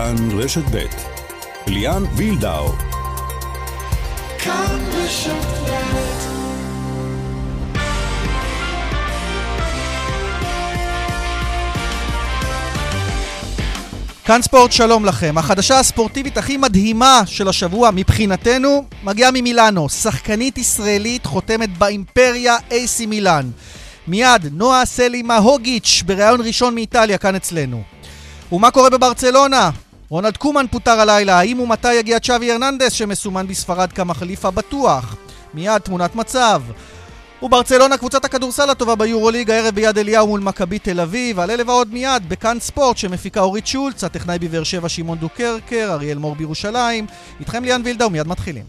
כאן רשת ב' ליאן וילדאו כאן רשת כאן ספורט, שלום לכם. החדשה הספורטיבית הכי מדהימה של השבוע מבחינתנו מגיעה ממילאנו. שחקנית ישראלית חותמת באימפריה אייסי מילאן. מיד, נועה סלימה הוגיץ' בריאיון ראשון מאיטליה כאן אצלנו. ומה קורה בברצלונה? רונלד קומן פוטר הלילה, האם ומתי יגיע צ'אבי הרננדס שמסומן בספרד כמחליף הבטוח? מיד תמונת מצב. וברצלונה קבוצת הכדורסל הטובה ביורוליג הערב ביד אליהו מול מכבי תל אביב, על אלה ועוד מיד בכאן ספורט שמפיקה אורית שולץ, הטכנאי בבאר שבע שמעון דוקרקר, אריאל מור בירושלים. איתכם ליאן וילדאו ומיד מתחילים.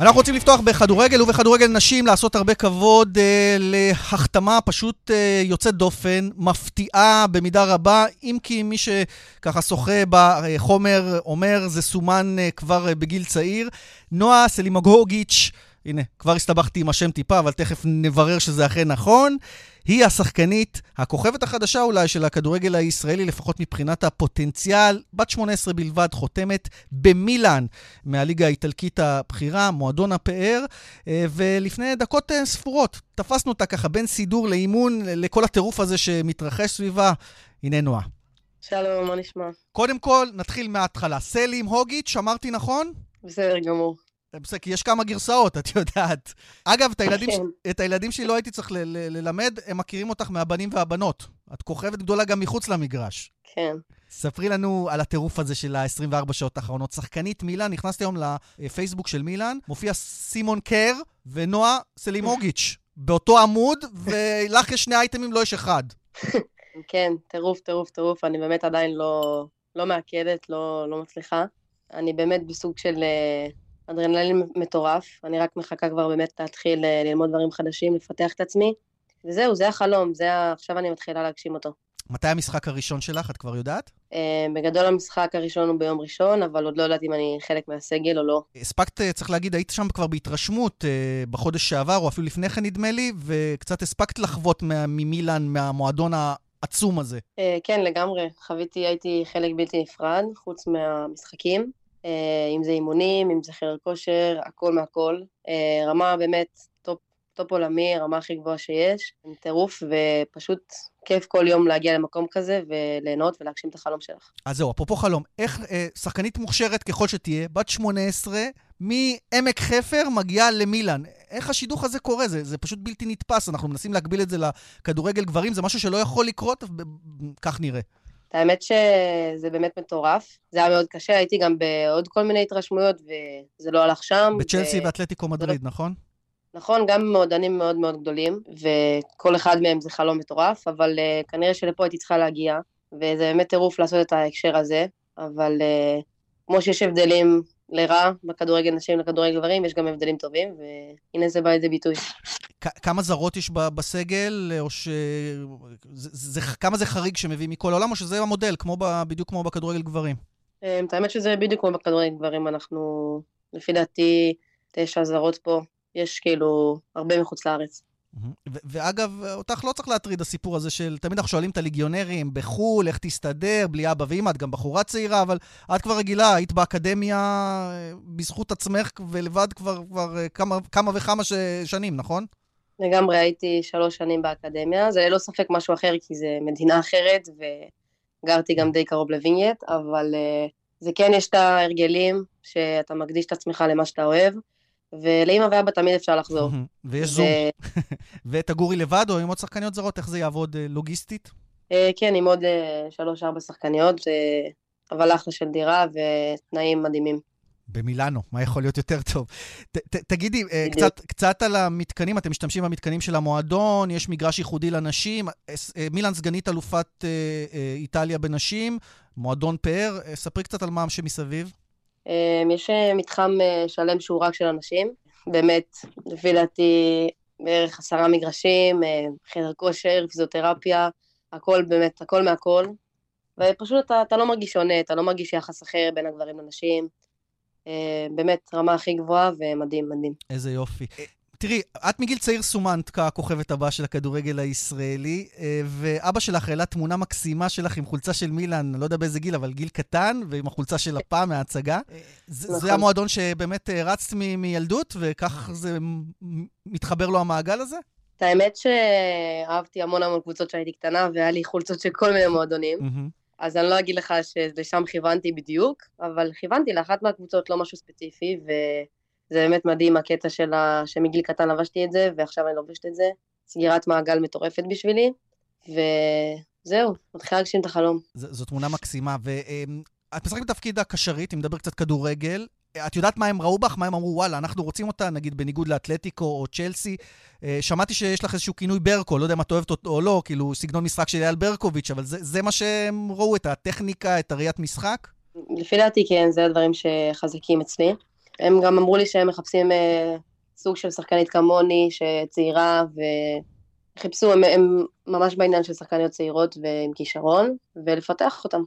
אנחנו רוצים לפתוח בכדורגל ובכדורגל נשים, לעשות הרבה כבוד אה, להחתמה פשוט אה, יוצאת דופן, מפתיעה במידה רבה, אם כי מי שככה שוחה בחומר אומר זה סומן אה, כבר אה, בגיל צעיר. נועה סלימגוגיץ', הנה, כבר הסתבכתי עם השם טיפה, אבל תכף נברר שזה אכן נכון. היא השחקנית, הכוכבת החדשה אולי של הכדורגל הישראלי, לפחות מבחינת הפוטנציאל, בת 18 בלבד, חותמת במילאן, מהליגה האיטלקית הבכירה, מועדון הפאר, אה, ולפני דקות אה, ספורות תפסנו אותה ככה בין סידור לאימון, לכל הטירוף הזה שמתרחש סביבה. הנה נועה. שלום, מה נשמע? קודם כל, נתחיל מההתחלה. סלים הוגיץ', אמרתי נכון? בסדר גמור. בסדר, כי יש כמה גרסאות, את יודעת. אגב, את הילדים, כן. את הילדים שלי לא הייתי צריך ללמד, הם מכירים אותך מהבנים והבנות. את כוכבת גדולה גם מחוץ למגרש. כן. ספרי לנו על הטירוף הזה של ה-24 שעות האחרונות. שחקנית מילאן, נכנסתי היום לפייסבוק של מילאן, מופיע סימון קר ונועה סלימוגיץ' באותו עמוד, ולך יש שני אייטמים, לא יש אחד. כן, טירוף, טירוף, טירוף. אני באמת עדיין לא, לא מעכדת, לא, לא מצליחה. אני באמת בסוג של... אה, אדרנלין מטורף, אני רק מחכה כבר באמת להתחיל אה, ללמוד דברים חדשים, לפתח את עצמי, וזהו, זה החלום, זה ה... עכשיו אני מתחילה להגשים אותו. מתי המשחק הראשון שלך, את כבר יודעת? Uh, בגדול המשחק הראשון הוא ביום ראשון, אבל עוד לא יודעת אם אני חלק מהסגל או לא. הספקת, אה, צריך להגיד, היית שם כבר בהתרשמות בחודש שעבר, או אפילו לפני כן נדמה לי, וקצת הספקת לחוות ממילן, מהמועדון העצום הזה. כן, לגמרי. חוויתי, הייתי חלק בלתי נפרד, חוץ מהמשחקים. אה, אם זה אימונים, אם זה חדר כושר, הכל מהכל. אה, רמה באמת טופ, טופ עולמי, רמה הכי גבוהה שיש, עם טירוף, ופשוט כיף כל יום להגיע למקום כזה וליהנות ולהגשים את החלום שלך. אז זהו, אפרופו חלום, איך אה, שחקנית מוכשרת ככל שתהיה, בת 18, מעמק חפר מגיעה למילאן. איך השידוך הזה קורה? זה, זה פשוט בלתי נתפס, אנחנו מנסים להגביל את זה לכדורגל גברים, זה משהו שלא יכול לקרות, כך נראה. האמת שזה באמת מטורף. זה היה מאוד קשה, הייתי גם בעוד כל מיני התרשמויות, וזה לא הלך שם. בצ'לסי ו... ואתלטיקו לא- מדריד, נכון? נכון, גם מועדונים מאוד מאוד גדולים, וכל אחד מהם זה חלום מטורף, אבל uh, כנראה שלפה הייתי צריכה להגיע, וזה באמת טירוף לעשות את ההקשר הזה, אבל uh, כמו שיש הבדלים לרע בכדורגל נשים לכדורגל גברים, יש גם הבדלים טובים, והנה זה בא לידי ביטוי. כמה זרות יש בסגל, או ש... זה, זה, כמה זה חריג שמביא מכל העולם, או שזה המודל, כמו ב, בדיוק כמו בכדורגל גברים? אמ, את האמת שזה בדיוק כמו בכדורגל גברים, אנחנו, לפי דעתי, תשע זרות פה, יש כאילו הרבה מחוץ לארץ. ואגב, אותך לא צריך להטריד הסיפור הזה של, תמיד אנחנו שואלים את הליגיונרים בחו"ל, איך תסתדר, בלי אבא ואמא, את גם בחורה צעירה, אבל את כבר רגילה, היית באקדמיה אה, בזכות עצמך ולבד כבר, כבר אה, כמה, כמה וכמה ש... שנים, נכון? לגמרי, הייתי שלוש שנים באקדמיה, זה ללא ספק משהו אחר, כי זה מדינה אחרת, וגרתי גם די קרוב לווינגייט, אבל uh, זה כן, יש את ההרגלים, שאתה מקדיש את עצמך למה שאתה אוהב. ולאמא ואבא תמיד אפשר לחזור. ויש זום. ותגורי לבד או עם עוד שחקניות זרות? איך זה יעבוד אה, לוגיסטית? אה, כן, עם עוד אה, שלוש-ארבע שחקניות, אבל אחלה של דירה ותנאים מדהימים. במילאנו, מה יכול להיות יותר טוב? ת, ת, תגידי, קצת, קצת על המתקנים, אתם משתמשים במתקנים של המועדון, יש מגרש ייחודי לנשים, מילאן סגנית אלופת איטליה בנשים, מועדון פאר, ספרי קצת על מה שמסביב. אמ, יש אה, מתחם אה, שלם שהוא רק של אנשים, באמת, לפי דעתי בערך עשרה מגרשים, אה, חדר כושר, פיזיותרפיה, הכל באמת, הכל מהכל. ופשוט אתה, אתה לא מרגיש שונה, אתה לא מרגיש יחס אחר בין הגברים לנשים. באמת, רמה הכי גבוהה ומדהים, מדהים. איזה יופי. תראי, את מגיל צעיר סומנת ככוכבת הבאה של הכדורגל הישראלי, אה, ואבא שלך העלה תמונה מקסימה שלך עם חולצה של מילאן, לא יודע באיזה גיל, אבל גיל קטן, ועם החולצה של הפעם מההצגה. זה, נכון. זה המועדון שבאמת אה, רצת מ- מילדות, וכך זה מתחבר לו המעגל הזה? את האמת שאהבתי המון המון קבוצות כשהייתי קטנה, והיה לי חולצות של כל מיני מועדונים. אז אני לא אגיד לך שלשם כיוונתי בדיוק, אבל כיוונתי לאחת מהקבוצות, לא משהו ספציפי, וזה באמת מדהים הקטע שלה, שמגיל קטן לבשתי את זה, ועכשיו אני לובשת את זה. סגירת מעגל מטורפת בשבילי, וזהו, מתחילה להגשים את החלום. ז- זו תמונה מקסימה, ואת משחקת בתפקיד הקשרית, אם נדבר קצת כדורגל, את יודעת מה הם ראו בך? מה הם אמרו, וואלה, אנחנו רוצים אותה, נגיד בניגוד לאתלטיקו או צ'לסי. אה, שמעתי שיש לך איזשהו כינוי ברקו, לא יודע אם את אוהבת אותו או לא, כאילו סגנון משחק של אייל ברקוביץ', אבל זה, זה מה שהם ראו, את הטכניקה, את הראיית משחק? לפי דעתי כן, זה הדברים שחזקים אצלי. הם גם אמרו לי שהם מחפשים אה, סוג של שחקנית כמוני, שצעירה, וחיפשו, הם, הם ממש בעניין של שחקניות צעירות ועם כישרון, ולפתח אותם.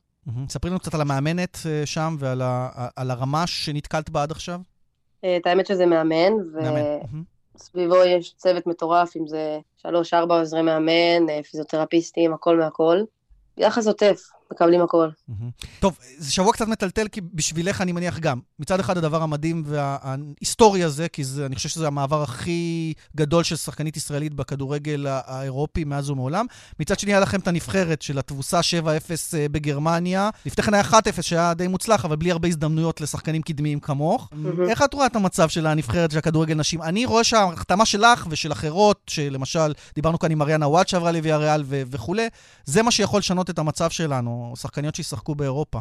ספרי לנו קצת על המאמנת אה, שם ועל ה, על הרמה שנתקלת בה עד עכשיו. אה, את האמת שזה מאמן, וסביבו יש צוות מטורף, אם זה שלוש-ארבע עוזרי מאמן, אה, פיזיותרפיסטים, הכל מהכל. יחס עוטף, מקבלים הכל. טוב, זה שבוע קצת מטלטל, כי בשבילך אני מניח גם. מצד אחד הדבר המדהים וההיסטורי הזה, כי זה, אני חושב שזה המעבר הכי גדול של שחקנית ישראלית בכדורגל האירופי מאז ומעולם. מצד שני, היה לכם את הנבחרת של התבוסה 7-0 אה, בגרמניה. לפני כן היה 1-0 שהיה די מוצלח, אבל בלי הרבה הזדמנויות לשחקנים קדמיים כמוך. איך את רואה את המצב של הנבחרת של הכדורגל נשים? אני רואה שההחתמה שלך ושל אחרות, שלמשל, דיברנו כאן עם אריאנה וואט שעברה לוויה ריאל וכולי, זה מה שיכול לשנות את המצב שלנו. שחקניות שישחקו באירופה?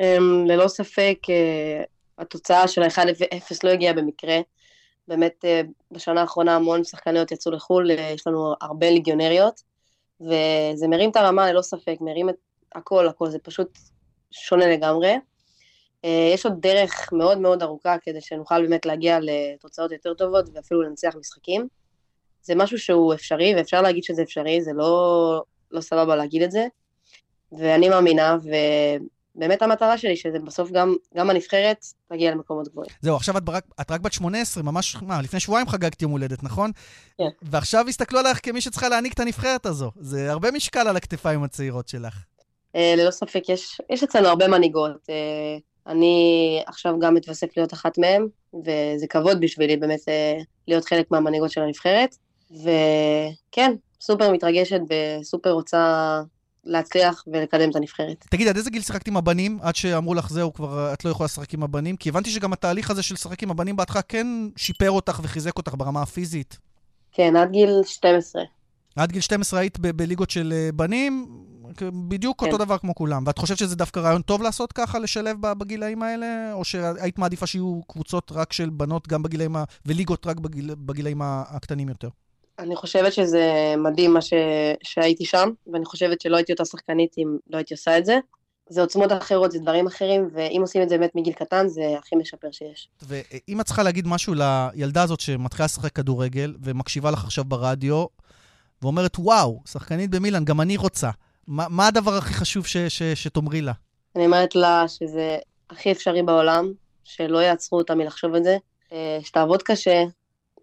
Um, ללא ספק, uh, התוצאה של ה-1-0 לא הגיעה במקרה. באמת, uh, בשנה האחרונה המון שחקניות יצאו לחו"ל, uh, יש לנו הרבה ליגיונריות, וזה מרים את הרמה ללא ספק, מרים את הכל, הכל, זה פשוט שונה לגמרי. יש עוד דרך מאוד מאוד ארוכה כדי שנוכל באמת להגיע לתוצאות יותר טובות ואפילו לנצח משחקים. זה משהו שהוא אפשרי, ואפשר להגיד שזה אפשרי, זה לא, לא סבבה להגיד את זה. ואני מאמינה, ובאמת המטרה שלי, שזה בסוף גם, גם הנבחרת תגיע למקומות גבוהים. זהו, עכשיו את, ברק, את רק בת 18, ממש, מה, לפני שבועיים חגגת יום הולדת, נכון? כן. ועכשיו הסתכלו עליך כמי שצריכה להעניק את הנבחרת הזו. זה הרבה משקל על הכתפיים הצעירות שלך. אה, ללא ספק, יש, יש אצלנו הרבה מנהיגות. אה, אני עכשיו גם מתווסף להיות אחת מהן, וזה כבוד בשבילי באמת אה, להיות חלק מהמנהיגות של הנבחרת. וכן, סופר מתרגשת וסופר רוצה להצליח ולקדם את הנבחרת. תגיד, עד איזה גיל שיחקת עם הבנים? עד שאמרו לך, זהו, כבר את לא יכולה לשחק עם הבנים? כי הבנתי שגם התהליך הזה של לשחק עם הבנים בהתחלה כן שיפר אותך וחיזק אותך ברמה הפיזית. כן, עד גיל 12. עד גיל 12 היית ב- בליגות של אה, בנים, בדיוק כן. אותו דבר כמו כולם. ואת חושבת שזה דווקא רעיון טוב לעשות ככה, לשלב בגילאים האלה? או שהיית מעדיפה שיהיו קבוצות רק של בנות גם בגילאים ה... וליגות רק בגיל... בגילאים הקטנים יותר? אני חושבת שזה מדהים מה ש... שהייתי שם, ואני חושבת שלא הייתי אותה שחקנית אם לא הייתי עושה את זה. זה עוצמות אחרות, זה דברים אחרים, ואם עושים את זה באמת מגיל קטן, זה הכי משפר שיש. ואם את צריכה להגיד משהו לילדה הזאת שמתחילה לשחק כדורגל, ומקשיבה לך עכשיו ברדיו, ואומרת, וואו, שחקנית במילאן, גם אני רוצה. מה, מה הדבר הכי חשוב ש, ש, שתאמרי לה? אני אומרת לה שזה הכי אפשרי בעולם, שלא יעצרו אותה מלחשוב את זה, אה, שתעבוד קשה,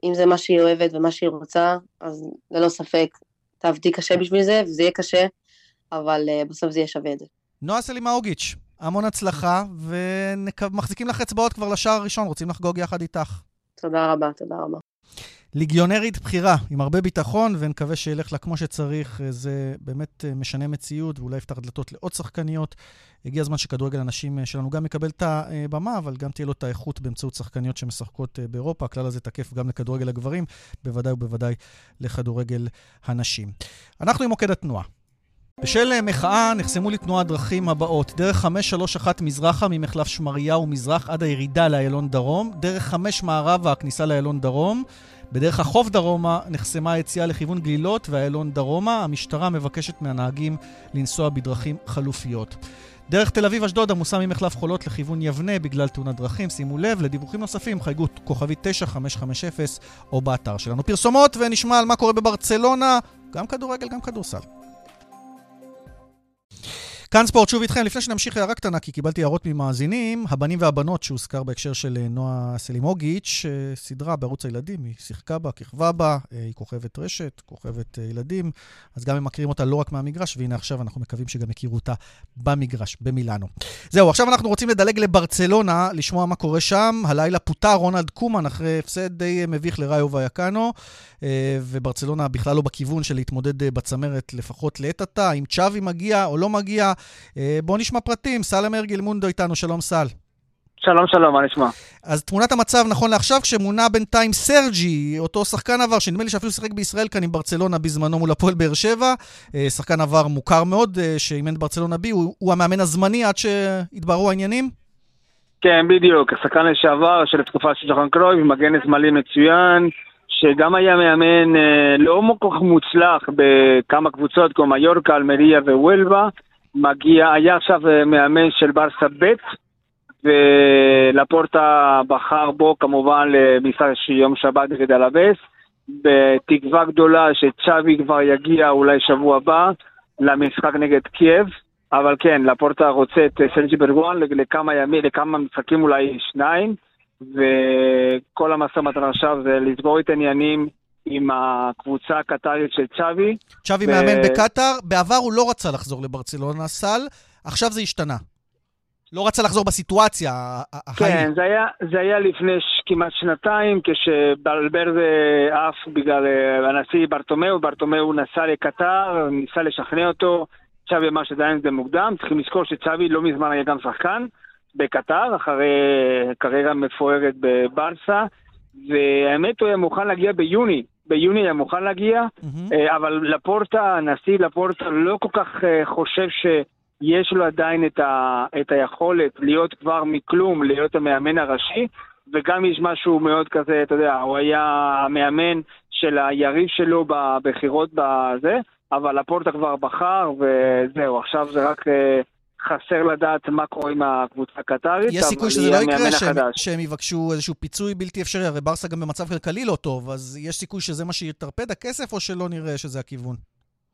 אם זה מה שהיא אוהבת ומה שהיא רוצה, אז ללא ספק, תעבדי קשה בשביל זה, וזה יהיה קשה, אבל uh, בסוף זה יהיה שווה את זה. נועה סלימאוגיץ', המון הצלחה, ומחזיקים לך אצבעות כבר לשער הראשון, רוצים לחגוג יחד איתך. תודה רבה, תודה רבה. ליגיונרית בכירה, עם הרבה ביטחון, ונקווה שילך לה כמו שצריך. זה באמת אה, משנה מציאות, ואולי יפתח דלתות לעוד שחקניות. הגיע הזמן שכדורגל הנשים אה, שלנו גם יקבל את הבמה, אבל גם תהיה לו את האיכות באמצעות שחקניות שמשחקות אה, באירופה. הכלל הזה תקף גם לכדורגל הגברים, בוודאי ובוודאי לכדורגל הנשים. אנחנו עם מוקד התנועה. בשל מחאה נחסמו לתנועה הדרכים הבאות: דרך 531 מזרחה ממחלף שמריהו מזרח עד הירידה לאיילון דרום, דרך 5 מערבה הכניסה לאיילון דרום, בדרך החוף דרומה נחסמה היציאה לכיוון גלילות ואיילון דרומה. המשטרה מבקשת מהנהגים לנסוע בדרכים חלופיות. דרך תל אביב-אשדוד עמוסה ממחלף חולות לכיוון יבנה בגלל תאונת דרכים. שימו לב, לדיווחים נוספים חייגו כוכבי 9550 או באתר שלנו. פרסומות ונשמע על מה קורה בברצלונה, גם כדורגל, גם כדורסל. כאן ספורט שוב איתכם. לפני שנמשיך הערה קטנה, כי קיבלתי הערות ממאזינים, הבנים והבנות שהוזכר בהקשר של אה, נועה סלימוגיץ', אה, סדרה בערוץ הילדים, היא שיחקה בה, כיכבה בה, אה, היא כוכבת רשת, כוכבת ילדים, אז גם הם מכירים אותה לא רק מהמגרש, והנה עכשיו אנחנו מקווים שגם יכירו אותה במגרש, במילאנו. זהו, עכשיו אנחנו רוצים לדלג לברצלונה, לשמוע מה קורה שם. הלילה פוטר רונלד קומן אחרי הפסד די מביך לראיו ויאקנו, וברצלונה בכלל לא בכיוון של להתמודד בצמרת, לפחות לעת עתה. אם צ'אבי מגיע או לא מגיע, בואו נשמע פרטים. סל אמרגל מונדו איתנו, שלום סל. שלום, שלום, מה נשמע? אז תמונת המצב נכון לעכשיו, כשמונה בינתיים סרג'י, אותו שחקן עבר, שנדמה לי שאפילו שיחק בישראל כאן עם ברצלונה בזמנו מול הפועל באר שבע, אה, שחקן עבר מוכר מאוד, אה, שאימן ברצלונה בי, הוא, הוא המאמן הזמני עד שהתבררו העניינים? כן, בדיוק, השחקן לשעבר של התקופה של שחרן קרויב, מגן שמאלי מצוין, שגם היה מאמן לא כל כך מוצלח בכמה קבוצות כמו מיורקה, אלמריה ווולבה, מגיע, היה עכשיו אה, מאמן של ברסה ב' ולפורטה בחר בו כמובן למשחק של יום שבת נגד אלאבס, בתקווה גדולה שצ'אבי כבר יגיע אולי שבוע הבא למשחק נגד קייב, אבל כן, לפורטה רוצה את סרג'י ברחואן לכמה ימים, לכמה משחקים אולי שניים, וכל המשא ומתן עכשיו זה לסגור את העניינים עם הקבוצה הקטרית של צ'אבי. צ'אבי ו... מאמן בקטאר, בעבר הוא לא רצה לחזור לברצלונה סל, עכשיו זה השתנה. לא רצה לחזור בסיטואציה כן, זה היה, זה היה לפני ש... כמעט שנתיים, כשבלברזה עף בגלל אה, הנשיא ברטומיאו, ברטומיאו נסע לקטר, ניסה לשכנע אותו, צ'אבי אמר שעדיין זה מוקדם, צריכים לזכור שצ'אבי לא מזמן היה גם שחקן בקטר, אחרי קריירה מפוארת בברסה, והאמת הוא היה מוכן להגיע ביוני, ביוני היה מוכן להגיע, mm-hmm. אבל לפורטה, הנשיא לפורטה לא כל כך אה, חושב שיש לו עדיין את, ה, את היכולת להיות כבר מכלום, להיות המאמן הראשי, וגם יש משהו מאוד כזה, אתה יודע, הוא היה המאמן של היריב שלו בבחירות בזה, אבל לפורטה כבר בחר, וזהו, עכשיו זה רק... חסר לדעת מה קורה עם הקבוצה הקטרית, יש סיכוי שזה לא יקרה, שהם, שהם יבקשו איזשהו פיצוי בלתי אפשרי, הרי ברסה גם במצב כלכלי לא טוב, אז יש סיכוי שזה מה שיטרפד הכסף, או שלא נראה שזה הכיוון?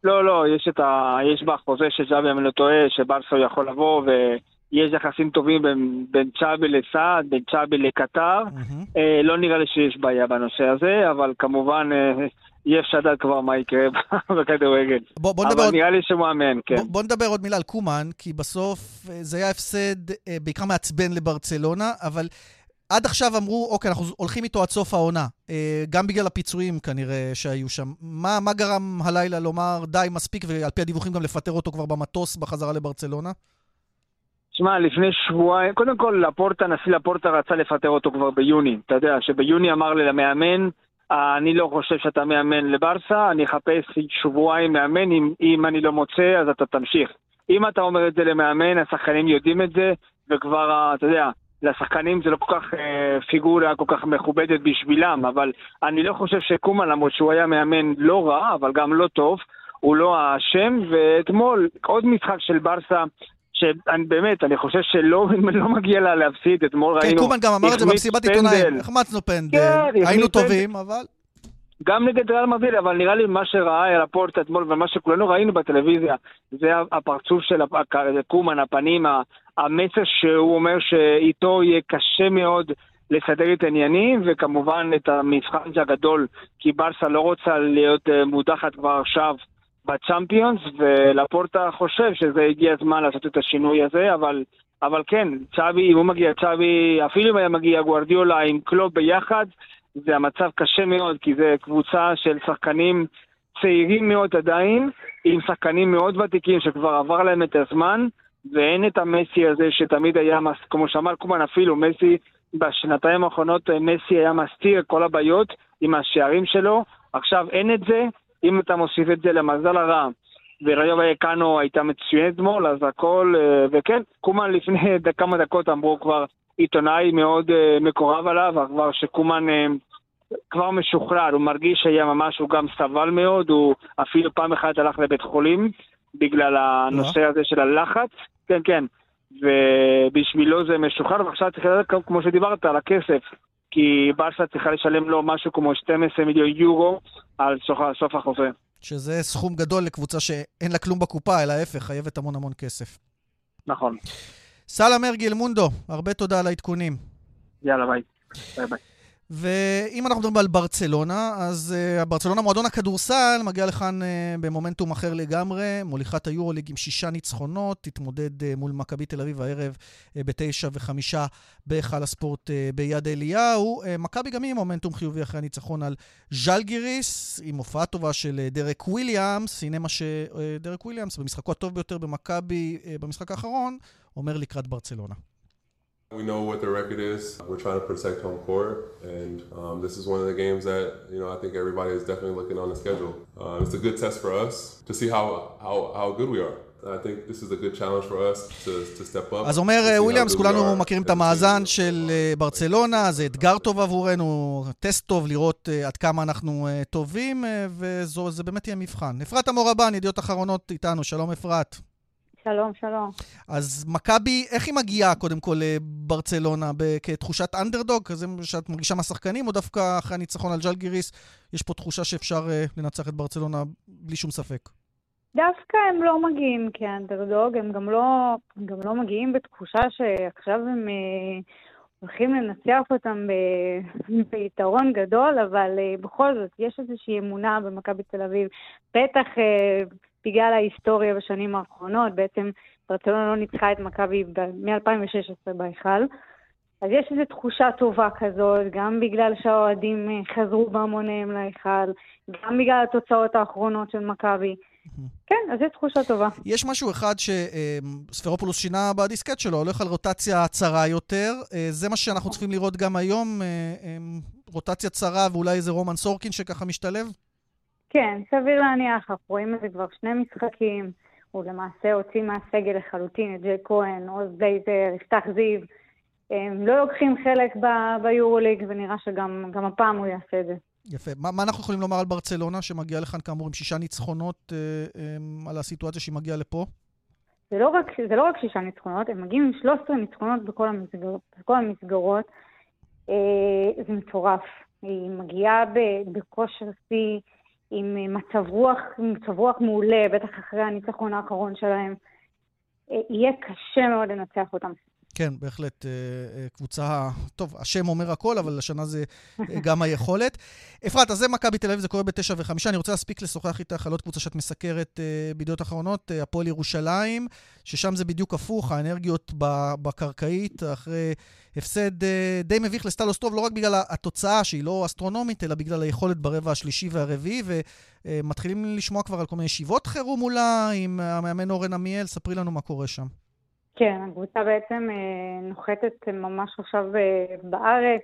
לא, לא, יש, את ה... יש בחוזה של ג'אבי, אם אני לא טועה, שברסה יכול לבוא, ויש יחסים טובים בין, בין צ'אבי לסעד, בין צ'אבי לקטר. Mm-hmm. אה, לא נראה לי שיש בעיה בנושא הזה, אבל כמובן... אה, אפשר לדעת כבר מה יקרה בכדורגל. בוא, בוא נדבר אבל עוד... נראה לי שהוא מאמן, כן. בוא, בוא נדבר עוד מילה על קומן, כי בסוף אה, זה היה הפסד אה, בעיקר מעצבן לברצלונה, אבל עד עכשיו אמרו, אוקיי, אנחנו הולכים איתו עד סוף העונה. אה, גם בגלל הפיצויים כנראה שהיו שם. מה, מה גרם הלילה לומר די, מספיק, ועל פי הדיווחים גם לפטר אותו כבר במטוס בחזרה לברצלונה? שמע, לפני שבועיים, קודם כל, לפורטה, נשיא לפורטה רצה לפטר אותו כבר ביוני. אתה יודע, שביוני אמר למאמן, אני לא חושב שאתה מאמן לברסה, אני אחפש שבועיים מאמן, אם, אם אני לא מוצא אז אתה תמשיך. אם אתה אומר את זה למאמן, השחקנים יודעים את זה, וכבר, אתה יודע, לשחקנים זה לא כל כך אה, פיגורה כל כך מכובדת בשבילם, אבל אני לא חושב שקומן, למרות שהוא היה מאמן לא רע, אבל גם לא טוב, הוא לא האשם, ואתמול עוד משחק של ברסה שבאמת, אני חושב שלא לא מגיע לה להפסיד, אתמול כן, ראינו... כן, קומן גם אמר את זה במסיבת עיתונאים, החמצנו פנדל, כן, היינו טובים, פנדל. אבל... גם נגד ריאל מדריד, אבל נראה לי מה שראה רפורט אתמול ומה שכולנו ראינו בטלוויזיה, זה הפרצוף של קומן, הפנים, המסר שהוא אומר שאיתו יהיה קשה מאוד לסדר את העניינים, וכמובן את המשחק הגדול, כי ברסה לא רוצה להיות אה, מודחת כבר עכשיו בצ'אמפיונס, ולפורטה חושב שזה הגיע הזמן לעשות את השינוי הזה, אבל, אבל כן, צ'אבי, אם הוא מגיע צ'אבי, אפילו אם היה מגיע גוארדיולה עם קלוב ביחד, זה המצב קשה מאוד, כי זה קבוצה של שחקנים צעירים מאוד עדיין, עם שחקנים מאוד ותיקים שכבר עבר להם את הזמן, ואין את המסי הזה שתמיד היה, כמו שאמר קומן אפילו, מסי בשנתיים האחרונות, מסי היה מסתיר כל הבעיות עם השערים שלו, עכשיו אין את זה, אם אתה מוסיף את זה למזל הרע, וראיו ויקאנו הייתה מצוינת אתמול, אז הכל, אה, וכן, קומן לפני כמה דקות אמרו כבר עיתונאי מאוד אה, מקורב עליו, כבר שקומן אה, כבר משוחרר, הוא מרגיש שהיה ממש, הוא גם סבל מאוד, הוא אפילו פעם אחת הלך לבית חולים בגלל הנושא הזה של הלחץ, כן, כן, ובשבילו זה משוחרר, ועכשיו צריך לדעת, כמו שדיברת, על הכסף. כי ברסה צריכה לשלם לו משהו כמו 12 מיליון יורו על סוף, סוף החוזה. שזה סכום גדול לקבוצה שאין לה כלום בקופה, אלא ההפך, חייבת המון המון כסף. נכון. סאלה מרגי אלמונדו, הרבה תודה על העדכונים. יאללה, ביי. ביי ביי. ואם אנחנו מדברים על ברצלונה, אז אה, ברצלונה, מועדון הכדורסל, מגיע לכאן אה, במומנטום אחר לגמרי, מוליכת היורוליג עם שישה ניצחונות, תתמודד אה, מול מכבי תל אביב הערב אה, בתשע וחמישה בהיכל הספורט אה, ביד אליהו. אה, מכבי גם היא מומנטום חיובי אחרי הניצחון על ז'לגיריס, עם הופעה טובה של אה, דרק וויליאמס. הנה מה שדרק אה, וויליאמס, במשחקו הטוב ביותר במכבי אה, במשחק האחרון, אומר לקראת ברצלונה. We know what the record is. We're trying to protect home court, and um, this is one of the games that you know I think everybody is definitely looking on the schedule. Uh, it's a good test for us to see how how, how good we are. I think this is a good challenge for us to, to step up. אז אומר וויליאמס, כולנו מכירים את המאזן של ברצלונה, זה אתגר טוב עבורנו, טסט טוב לראות עד כמה אנחנו טובים, וזה באמת יהיה מבחן. אפרת המורבן, ידיעות אחרונות איתנו, שלום אפרת. שלום, שלום. אז מכבי, איך היא מגיעה קודם כל לברצלונה? כתחושת אנדרדוג, כזה שאת מרגישה מהשחקנים, או דווקא אחרי הניצחון על ג'לגיריס, יש פה תחושה שאפשר uh, לנצח את ברצלונה בלי שום ספק? דווקא הם לא מגיעים כאנדרדוג, הם גם לא, גם לא מגיעים בתחושה שעכשיו הם uh, הולכים לנצח אותם ב, ביתרון גדול, אבל uh, בכל זאת, יש איזושהי אמונה במכבי תל אביב. בטח... Uh, בגלל ההיסטוריה בשנים האחרונות, בעצם ברצלונה לא ניצחה את מכבי מ-2016 בהיכל. אז יש איזו תחושה טובה כזאת, גם בגלל שהאוהדים אה, חזרו בהמוניהם להיכל, גם בגלל התוצאות האחרונות של מכבי. כן, אז יש תחושה טובה. יש משהו אחד שספרופולוס שינה בדיסקט שלו, הולך על רוטציה צרה יותר. אה, זה מה שאנחנו צריכים לראות גם היום, אה, רוטציה צרה ואולי איזה רומן סורקין שככה משתלב? כן, סביר להניח, אנחנו רואים את זה כבר שני משחקים. הוא למעשה הוציא מהסגל לחלוטין את ג'יי כהן, עוז בלייזר, יפתח זיו. הם לא לוקחים חלק ביורוליג, ונראה שגם הפעם הוא יעשה את זה. יפה. מה, מה אנחנו יכולים לומר על ברצלונה, שמגיעה לכאן כאמור עם שישה ניצחונות, אה, אה, על הסיטואציה שהיא מגיעה לפה? זה לא, רק, זה לא רק שישה ניצחונות, הם מגיעים עם 13 ניצחונות בכל, המסגר, בכל המסגרות. אה, זה מטורף. היא מגיעה בכושר שיא. עם מצב רוח, מצב רוח מעולה, בטח אחרי הניצחון האחרון שלהם. אה, יהיה קשה מאוד לנצח אותם. כן, בהחלט אה, קבוצה, טוב, השם אומר הכל, אבל השנה זה גם היכולת. אפרת, אז זה מכבי תל אביב, זה קורה בתשע וחמישה. אני רוצה להספיק לשוחח איתך על עוד קבוצה שאת מסקרת בידיעות אחרונות, הפועל ירושלים, ששם זה בדיוק הפוך, האנרגיות בקרקעית, אחרי הפסד אה, די מביך לסטלוסטוב, לא רק בגלל התוצאה, שהיא לא אסטרונומית, אלא בגלל היכולת ברבע השלישי והרביעי, ומתחילים לשמוע כבר על כל מיני ישיבות חירום אולי עם המאמן אורן עמיאל. ספרי לנו מה קורה שם. כן, הקבוצה בעצם אה, נוחתת ממש עכשיו אה, בארץ.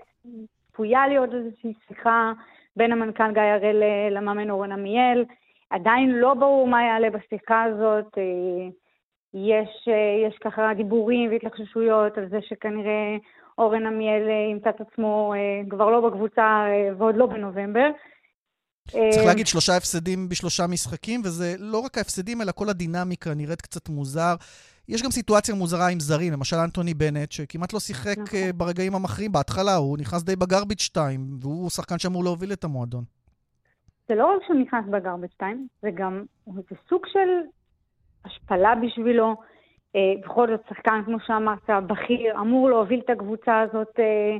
צפויה להיות איזושהי שיחה בין המנכ"ל גיא הראל למאמן אורן עמיאל. עדיין לא ברור מה יעלה בשיחה הזאת. יש, יש ככה דיבורים והתלחששויות על זה שכנראה אורן עמיאל אה, ימצא את עצמו אה, כבר לא בקבוצה אה, ועוד לא בנובמבר. צריך להגיד שלושה הפסדים בשלושה משחקים, וזה לא רק ההפסדים, אלא כל הדינמיקה נראית קצת מוזר. יש גם סיטואציה מוזרה עם זרים, למשל אנטוני בנט, שכמעט לא שיחק נכון. ברגעים המכריעים בהתחלה, הוא נכנס די בגרביץ' 2, והוא שחקן שאמור להוביל את המועדון. זה לא רק שהוא נכנס בגרביץ' 2, זה גם, זה סוג של השפלה בשבילו. אה, בכל זאת, שחקן, כמו שאמרת, בכיר, אמור להוביל את הקבוצה הזאת אה,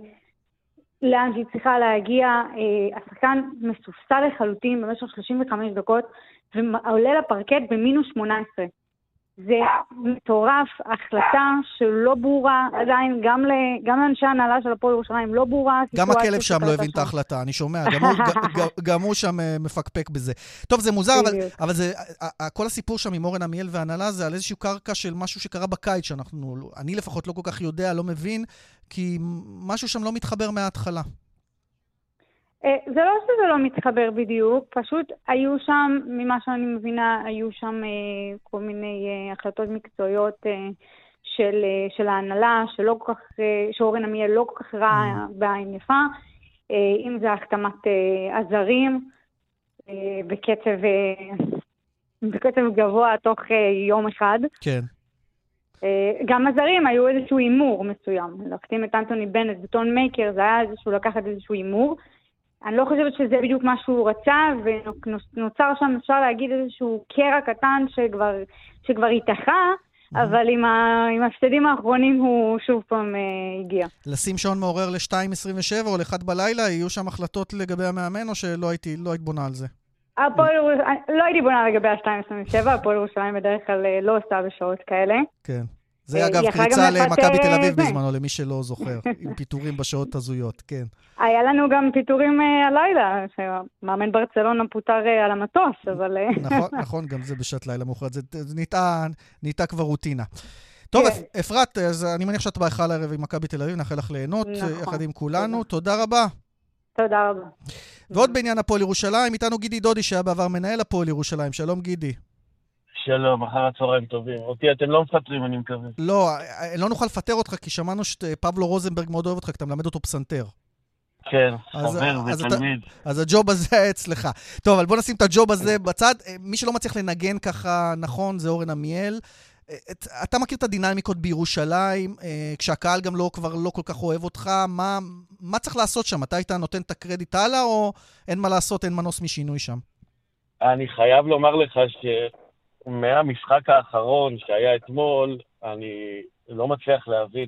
לאן שהיא צריכה להגיע. אה, השחקן מסופסל לחלוטין במשך 35 דקות, ועולה לפרקט במינוס 18. זה מטורף, החלטה שלא ברורה עדיין, גם, ל, גם לאנשי ההנהלה של הפועל ירושלים לא ברורה. גם הכלב שם לא הבין את ההחלטה, אני שומע, גם הוא, גם, גם הוא שם אה, מפקפק בזה. טוב, זה מוזר, אבל, אבל זה, כל הסיפור שם עם אורן עמיאל והנהלה זה על איזושהי קרקע של משהו שקרה בקיץ, שאנחנו, אני לפחות לא כל כך יודע, לא מבין, כי משהו שם לא מתחבר מההתחלה. אה, זה לא שזה לא מתחבר בדיוק, פשוט היו שם, ממה שאני מבינה, היו שם אה, כל מיני אה, החלטות מקצועיות של, של ההנהלה, שלא כל כך, שאורן עמיאל לא כל כך ראה mm. בעין יפה, אם זה החתמת הזרים בקצב, בקצב גבוה תוך יום אחד. כן. גם הזרים היו איזשהו הימור מסוים. להחתים את אנטוני בנט וטון מייקר, זה היה איזשהו לקחת איזשהו הימור. אני לא חושבת שזה בדיוק מה שהוא רצה, ונוצר שם, אפשר להגיד, איזשהו קרע קטן שכבר, שכבר התאחה, אבל עם, ה, עם ההפסדים האחרונים הוא שוב פעם אה, הגיע. לשים שעון מעורר ל-2.27 או ל-1 בלילה, יהיו שם החלטות לגבי המאמן, או שלא הייתי, לא היית בונה על זה? הפועל לא הייתי בונה לגבי ה-2.27, הפועל ירושלים בדרך כלל אה, לא עושה בשעות כאלה. כן. זה אה, אגב קריצה למכבי תל אביב בזמנו, למי שלא זוכר, עם פיטורים בשעות הזויות, כן. היה לנו גם פיטורים uh, הלילה, שמאמן ברצלונה פוטר על המטוס, אבל... נכון, נכון, גם זה בשעת לילה מאוחרת, זה נהייתה, נהייתה כבר רוטינה. טוב, כן. אפרת, אז אני מניח שאת בהיכל הערב עם מכבי תל אביב, נאחל לך ליהנות נכון, יחד עם כולנו. תודה, תודה רבה. תודה רבה. ועוד בעניין הפועל ירושלים, איתנו גידי דודי, שהיה בעבר מנהל הפועל ירושלים. שלום, גידי. שלום, אחר הצהריים טובים. אותי אתם לא מפטרים, אני מקווה. לא, לא נוכל לפטר אותך, כי שמענו שפבלו רוזנברג מאוד אוהב אותך, כי אתה מלמד אותו פסנתר. כן, חבר ותלמיד. אז הג'וב הזה היה אצלך. טוב, אבל בוא נשים את הג'וב הזה בצד. מי שלא מצליח לנגן ככה נכון זה אורן עמיאל. אתה מכיר את הדינמיקות בירושלים, אה, כשהקהל גם לא, כבר לא כל כך אוהב אותך, מה, מה צריך לעשות שם? אתה היית נותן את הקרדיט הלאה, או אין מה לעשות, אין מנוס משינוי שם? אני חייב לומר לך ש... מהמשחק האחרון שהיה אתמול, אני לא מצליח להבין.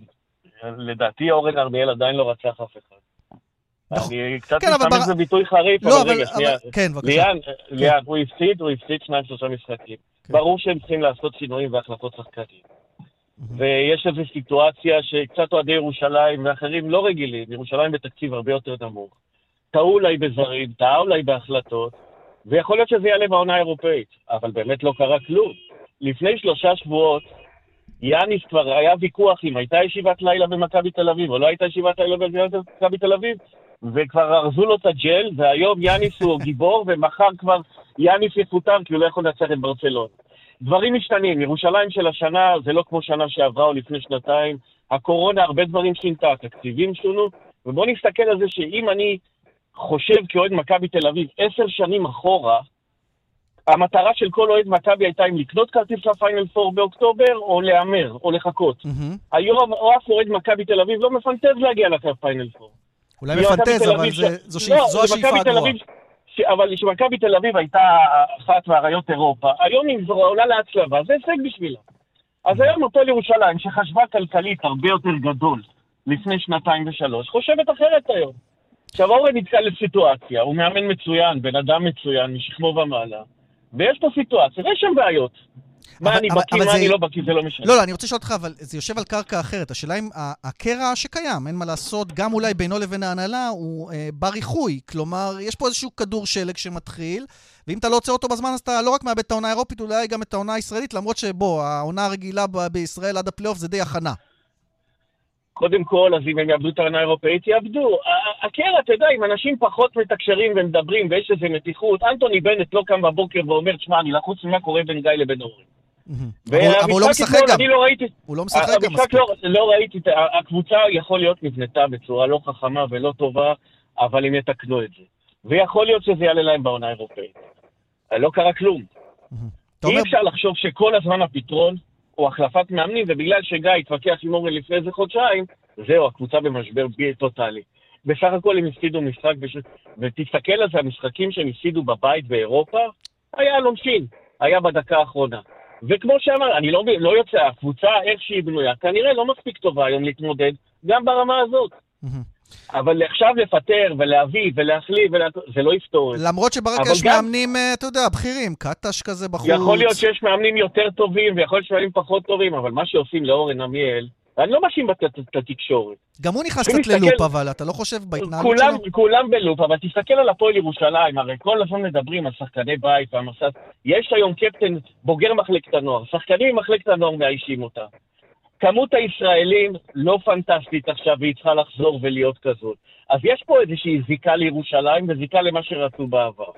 לדעתי אורן ארמיאל עדיין לא רצח אף אחד. נכון. אני קצת משתמש בר... בביטוי חריף, לא, אבל רגע, שנייה. כן, בבקשה. ליאן, כן. ליאן, הוא הפסיד, הוא הפסיד שניים שלושה משחקים. כן. ברור שהם צריכים לעשות שינויים והחלטות שחקנים. ויש איזו סיטואציה שקצת אוהדי ירושלים ואחרים לא רגילים, ירושלים בתקציב הרבה יותר נמוך. טעו אולי בזרים, טעה אולי בהחלטות, ויכול להיות שזה יעלה בעונה האירופאית, אבל באמת לא קרה כלום. לפני שלושה שבועות, יאניס כבר היה ויכוח אם הייתה ישיבת לילה במכבי תל אביב או לא הייתה ישיבת לילה במכבי תל אביב, וכבר ארזו לו את הג'ל, והיום יאניס הוא גיבור, ומחר כבר יאניס יפוטר כי הוא לא יכול לנצח את ברצלון. דברים משתנים, ירושלים של השנה זה לא כמו שנה שעברה או לפני שנתיים, הקורונה הרבה דברים שינתה, התקציבים שונו, ובואו נסתכל על זה שאם אני חושב כאוהד מכבי תל אביב עשר שנים אחורה, המטרה של כל אוהד מכבי הייתה אם לקנות כרטיס לפיינל פור באוקטובר, או להמר, או לחכות. Mm-hmm. היום אף אוהד מכבי תל אביב לא מפנטז להגיע לפיינל פור. אולי מפנטז, אבל ש... זו, ש... לא, זו השאיפה הגבוהה. ש... אבל כשמכבי תל אביב הייתה אחת מאריות אירופה, היום זו עולה להצלבה, זה הישג בשבילה. אז היום אותו לירושלים, שחשבה כלכלית הרבה יותר גדול לפני שנתיים ושלוש, חושבת אחרת היום. עכשיו, אורן נתקע לסיטואציה, הוא מאמן מצוין, בן אדם מצוין, משכמו ומעלה, ויש פה סיטואציה, ויש שם בעיות. מה אני בקיא, מה אני לא בקיא, זה לא משנה. לא, לא, אני רוצה לשאול אותך, אבל זה יושב על קרקע אחרת. השאלה אם הקרע שקיים, אין מה לעשות, גם אולי בינו לבין ההנהלה, הוא אה, בר איחוי. כלומר, יש פה איזשהו כדור שלג שמתחיל, ואם אתה לא עוצר אותו בזמן, אז אתה לא רק מאבד את העונה האירופית, אולי גם את העונה הישראלית, למרות שבוא, העונה הרגילה בישראל עד הפלייאוף זה די הכנה. קודם כל, אז אם הם יאבדו את העונה האירופאית, יאבדו. הקרע, אתה יודע, אם אנשים פחות מתקשרים ומדברים ויש איזו מתיחות, אנטוני בנט לא קם בבוקר ואומר, תשמע, אני לחוץ ממה קורה בין גיא לבין אורן. אבל הוא לא משחק גם. לא הוא לא משחק גם מספיק. לא, לא ראיתי, הקבוצה יכול להיות נבנתה בצורה לא חכמה ולא טובה, אבל הם יתקנו את זה. ויכול להיות שזה יעלה להם בעונה האירופאית. לא קרה כלום. אי אפשר לחשוב שכל הזמן הפתרון או החלפת מאמנים, ובגלל שגיא התווכח עם אורן לפני איזה חודשיים, זהו, הקבוצה במשבר בי טוטאלי. בסך הכל הם הפסידו משחק, בש... ותסתכל על זה, המשחקים שהם הפסידו בבית באירופה, היה על עונשין, היה בדקה האחרונה. וכמו שאמר, אני לא, לא יוצא, הקבוצה, איך שהיא בנויה, כנראה לא מספיק טובה היום להתמודד, גם ברמה הזאת. אבל עכשיו לפטר ולהביא ולהחליף, ולה... זה לא יפתור את זה. למרות שברקע יש גם... מאמנים, אה, אתה יודע, בכירים, קטש כזה בחוץ. יכול להיות שיש מאמנים יותר טובים ויכול להיות מאמנים פחות טובים, אבל מה שעושים לאורן עמיאל, ואני לא מאשים את התקשורת. גם הוא נכנס קצת ללופ, אבל אתה לא חושב בהתנהלות שלו? כולם בלופ, אבל תסתכל על הפועל ירושלים, הרי כל הזמן מדברים על שחקני בית והמסע... יש היום קפטן בוגר מחלקת הנוער, שחקנים ממחלקת הנוער מאיישים אותה. כמות הישראלים לא פנטסטית עכשיו, והיא צריכה לחזור ולהיות כזאת. אז יש פה איזושהי זיקה לירושלים וזיקה למה שרצו בעבר.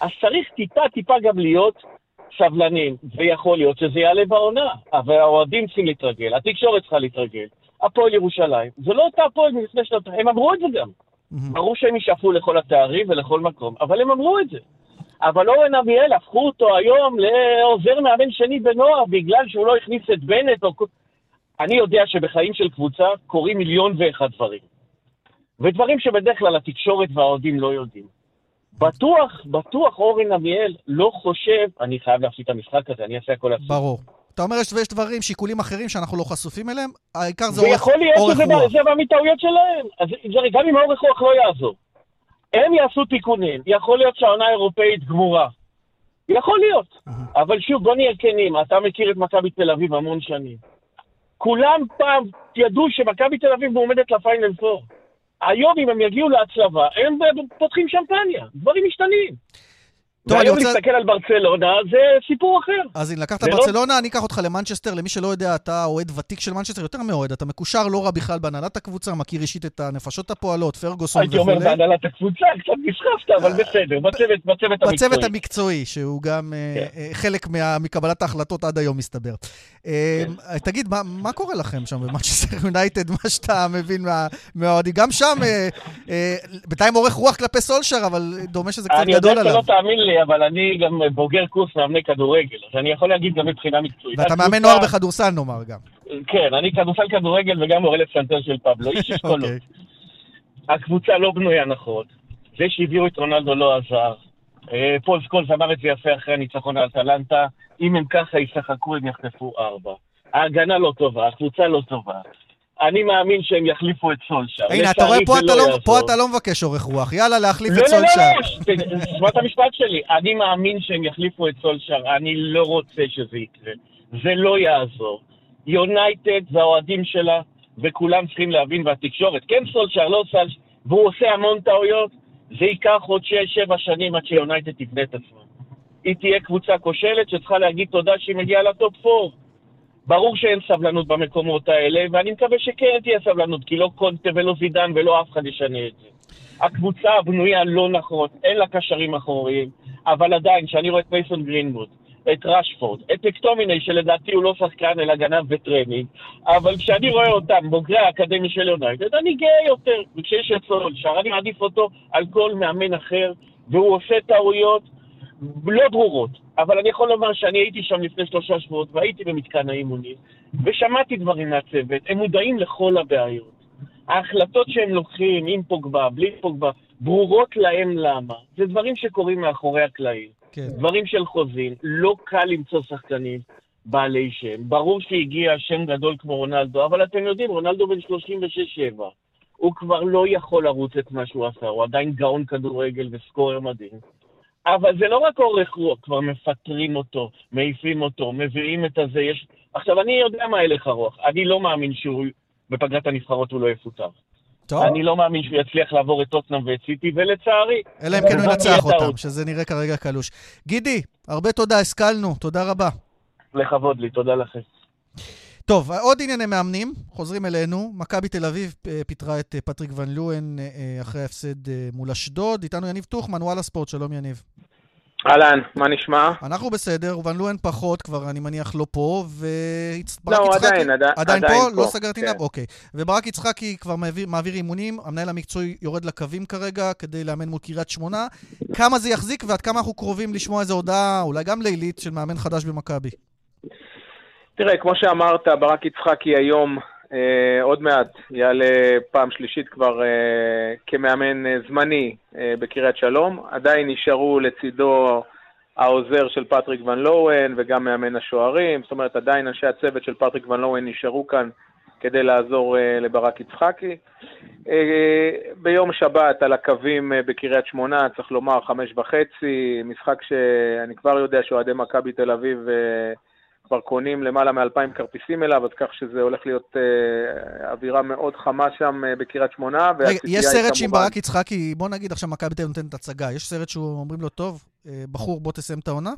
אז צריך טיפה-טיפה גם להיות סבלנים, ויכול להיות שזה יעלה בעונה. אבל האוהדים צריכים להתרגל, התקשורת צריכה להתרגל. הפועל ירושלים, זה לא אותה הפועל מלפני שנתיים, הם אמרו את זה גם. ברור שהם ישאפו לכל התארים ולכל מקום, אבל הם אמרו את זה. אבל אורן אביאל, הפכו אותו היום לעוזר מאמן שני בנוער, בגלל שהוא לא הכניס את בנט או... אני יודע שבחיים של קבוצה קורים מיליון ואחד דברים. ודברים שבדרך כלל התקשורת והאוהדים לא יודעים. בטוח, בטוח אורן עמיאל לא חושב, אני חייב להפסיד את המשחק הזה, אני אעשה הכל עצמי. ברור. אתה אומר שיש דברים, שיקולים אחרים שאנחנו לא חשופים אליהם, העיקר זה אורך, ויכול להיות אורך שזה רוח. זה בא מטעויות שלהם. אז זה, גם אם האורך רוח לא יעזור. הם יעשו תיקונים, יכול להיות שהעונה האירופאית גמורה. יכול להיות. אבל שוב, בוא נהיה כנים, אתה מכיר את מכבי תל אביב המון שנים. כולם פעם ידעו שמכבי תל אביב מועמדת לפיינל פור. היום, אם הם יגיעו להצלבה, הם פותחים שמפניה, דברים משתנים. טוב, אני והיום רוצה- להסתכל על ברצלונה זה סיפור אחר. אז אם לקחת לא- ברצלונה, אני אקח אותך למנצ'סטר. למי שלא יודע, אתה אוהד ותיק של מנצ'סטר, יותר מאוהד. אתה מקושר לא רע בכלל בהנהלת הקבוצה, מכיר אישית את הנפשות הפועלות, פרגוסון הייתי אומר. בהנהלת הקבוצה, קצת נסחפת, אבל בסדר, בצוות בצוות בצוות המקצועי. המקצועי, שהוא גם אה, כן. אה, חלק מה- מקבלת ההחלטות עד היום, מסתבר. אה, כן. תגיד, מה- מה קורה לכם שם במנצ'סטר יונייטד, מה שאתה מבין מה- מהאוהדים? גם שם, בינתיים אורך רוח כלפי סולשר, אבל דומה שזה קצת אני יודע גדול עליו. לי, אבל אני גם בוגר קורס מאמני כדורגל, אז אני יכול להגיד גם מבחינה מקצועית. ואתה מאמן נוער בכדורסל, נאמר גם. כן, אני כדורסל כדורגל וגם מורה לפסנתר של פבלו, איש אשכולות. אוקיי. הקבוצה לא בנויה נכון. זה שהביאו את רונלדו לא עזר. אה, פול סקולס אמר את זה יפה אחרי הניצחון על אטלנטה, אם הם ככה ישחקו הם יחטפו ארבע. ההגנה לא טובה, הקבוצה לא טובה. אני מאמין שהם יחליפו את סולשר. הנה, אתה רואה, פה זה אתה לא- יעזור. פה אתה לא מבקש אורך רוח. יאללה, להחליף לא, את לא, לא, סולשר. לא, תשמע את המשפט שלי. אני מאמין שהם יחליפו את סולשר, אני לא רוצה שזה יקרה. זה לא יעזור. יונייטד והאוהדים שלה, וכולם צריכים להבין, והתקשורת, כן סולשר, לא סולשר, והוא עושה המון טעויות, זה ייקח עוד שש, שבע שנים עד שיונייטד תבנה את עצמה. היא תהיה קבוצה כושלת שצריכה להגיד תודה שהיא מגיעה לטופ 4. ברור שאין סבלנות במקומות האלה, ואני מקווה שכן תהיה סבלנות, כי לא קונטה ולא זידן ולא אף אחד ישנה את זה. הקבוצה בנויה לא נכון, אין לה קשרים אחוריים, אבל עדיין, כשאני רואה את מייסון גרינווד, את רשפורד, את מקטומיני, שלדעתי הוא לא שחקן אלא גנב וטרנינג, אבל כשאני רואה אותם, בוגרי האקדמיה של יונייטד, אני גאה יותר. וכשיש את סולשר, אני מעדיף אותו על כל מאמן אחר, והוא עושה טעויות לא ברורות. אבל אני יכול לומר שאני הייתי שם לפני שלושה שבועות, והייתי במתקן האימונים, ושמעתי דברים מהצוות, הם מודעים לכל הבעיות. ההחלטות שהם לוקחים, עם פוגבה, בלי פוגבה, ברורות להם למה. זה דברים שקורים מאחורי הקלעים. כן. דברים של חוזים, לא קל למצוא שחקנים בעלי שם. ברור שהגיע שם גדול כמו רונלדו, אבל אתם יודעים, רונלדו בן 36-7. הוא כבר לא יכול לרוץ את מה שהוא עשה, הוא עדיין גאון כדורגל וסקורר מדהים. אבל זה לא רק אורך רוח, כבר מפטרים אותו, מעיפים אותו, מביאים את הזה, יש... עכשיו, אני יודע מה הלך הרוח. אני לא מאמין שהוא, בפגרת הנבחרות הוא לא יפוטר. טוב, אני לא מאמין שהוא יצליח לעבור את טוטנאם ואת סיטי, ולצערי... אלא אם כן הוא זאת ינצח אותם, טעות. שזה נראה כרגע קלוש. גידי, הרבה תודה, השכלנו, תודה רבה. לכבוד לי, תודה לכם. טוב, עוד ענייני מאמנים, חוזרים אלינו. מכבי תל אביב אה, פיטרה את אה, פטריק ון לואן אה, אחרי ההפסד מול אשדוד. איתנו יניב טוחמן, וואלה ספורט, שלום יניב. אהלן, מה נשמע? אנחנו בסדר, ון לואן פחות, כבר אני מניח לא פה, וברק לא, יצחקי... עדיין, עדיין- עדיין עדיין פה? פה, לא סגרתי כן. נאב? אוקיי. וברק יצחקי כבר מעביר, מעביר אימונים, המנהל המקצועי יורד לקווים כרגע כדי לאמן מול קריית שמונה. כמה זה יחזיק ועד כמה אנחנו קרובים לשמוע איזו הודעה, אולי גם לילית, של מאמן חדש במכבי? תראה, כמו שאמרת, ברק יצחקי היום, אה, עוד מעט, יעלה פעם שלישית כבר אה, כמאמן אה, זמני אה, בקריית שלום. עדיין נשארו לצידו העוזר של פטריק ואן לוון וגם מאמן השוערים. זאת אומרת, עדיין אנשי הצוות של פטריק ואן לוון נשארו כאן כדי לעזור אה, לברק יצחקי. אה, ביום שבת על הקווים אה, בקריית שמונה, צריך לומר, חמש וחצי, משחק שאני כבר יודע שאוהדי מכבי תל אביב אה, כבר קונים למעלה מאלפיים כרטיסים אליו, אז כך שזה הולך להיות אה, אווירה מאוד חמה שם אה, בקריית שמונה. רגע, יש סרט שעם כמובן- ברק יצחקי, בוא נגיד עכשיו מכבי תל אביב נותנת הצגה, יש סרט שאומרים לו, טוב, אה, בחור, בוא תסיים את העונה?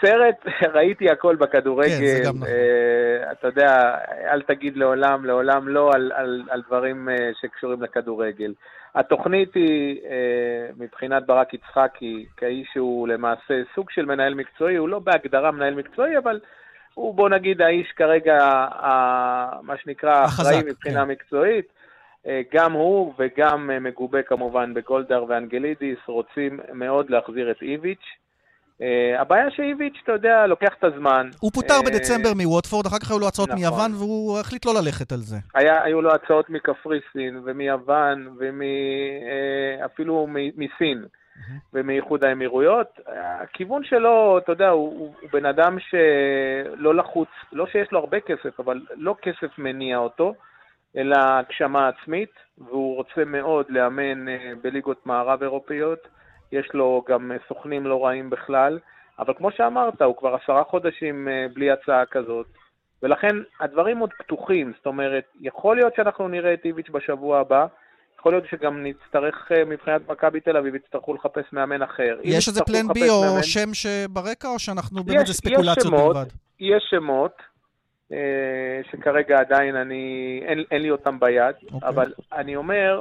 סרט, ראיתי הכל כן, זה בכדורגל. גם נכון. אה, אתה יודע, אל תגיד לעולם, לעולם לא על, על, על דברים אה, שקשורים לכדורגל. התוכנית היא, אה, מבחינת ברק יצחקי, כאיש שהוא למעשה סוג של מנהל מקצועי, הוא לא בהגדרה מנהל מקצועי, אבל הוא, בוא נגיד, האיש כרגע, ה- מה שנקרא, אחראי מבחינה כן. מקצועית. גם הוא וגם מגובה כמובן בגולדהר ואנגלידיס רוצים מאוד להחזיר את איביץ'. Uh, הבעיה שאיביץ', אתה יודע, לוקח את הזמן. הוא פוטר uh, בדצמבר מווטפורד, אחר כך היו לו הצעות נכון. מיוון, והוא החליט לא ללכת על זה. היה, היו לו הצעות מקפריסין, ומיוון, ואפילו uh, מסין. ומאיחוד האמירויות. הכיוון שלו, אתה יודע, הוא, הוא, הוא בן אדם שלא לחוץ, לא שיש לו הרבה כסף, אבל לא כסף מניע אותו, אלא הגשמה עצמית, והוא רוצה מאוד לאמן בליגות מערב אירופאיות. יש לו גם סוכנים לא רעים בכלל, אבל כמו שאמרת, הוא כבר עשרה חודשים אה, בלי הצעה כזאת, ולכן הדברים עוד פתוחים, זאת אומרת, יכול להיות שאנחנו נראה את איביץ' בשבוע הבא, יכול להיות שגם נצטרך, אה, מבחינת מכבי תל אביב, יצטרכו לחפש מאמן אחר. יש איזה פלן בי או מאמן... שם שברקע, או שאנחנו באמת זה ספקולציות יש שמות, בלבד? יש שמות, אה, שכרגע עדיין אני, אין, אין לי אותם ביד, okay. אוקיי. אבל אני אומר,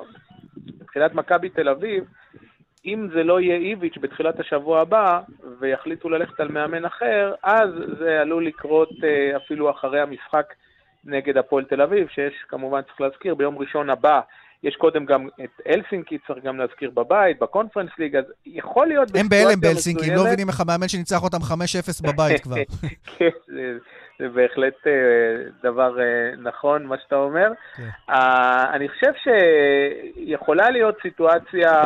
מבחינת מכבי תל אביב, אם זה לא יהיה איביץ' בתחילת השבוע הבא, ויחליטו ללכת על מאמן אחר, אז זה עלול לקרות אה, אפילו אחרי המשחק נגד הפועל תל אביב, שיש כמובן, צריך להזכיר, ביום ראשון הבא יש קודם גם את אלסינקי, צריך גם להזכיר בבית, בקונפרנס ליג, אז יכול להיות... הם בהלם באלסינקי, לא מבינים איך המאמן שניצח אותם 5-0 בבית כבר. כן, זה בהחלט אה, דבר אה, נכון, מה שאתה אומר. כן. אני חושב שיכולה להיות סיטואציה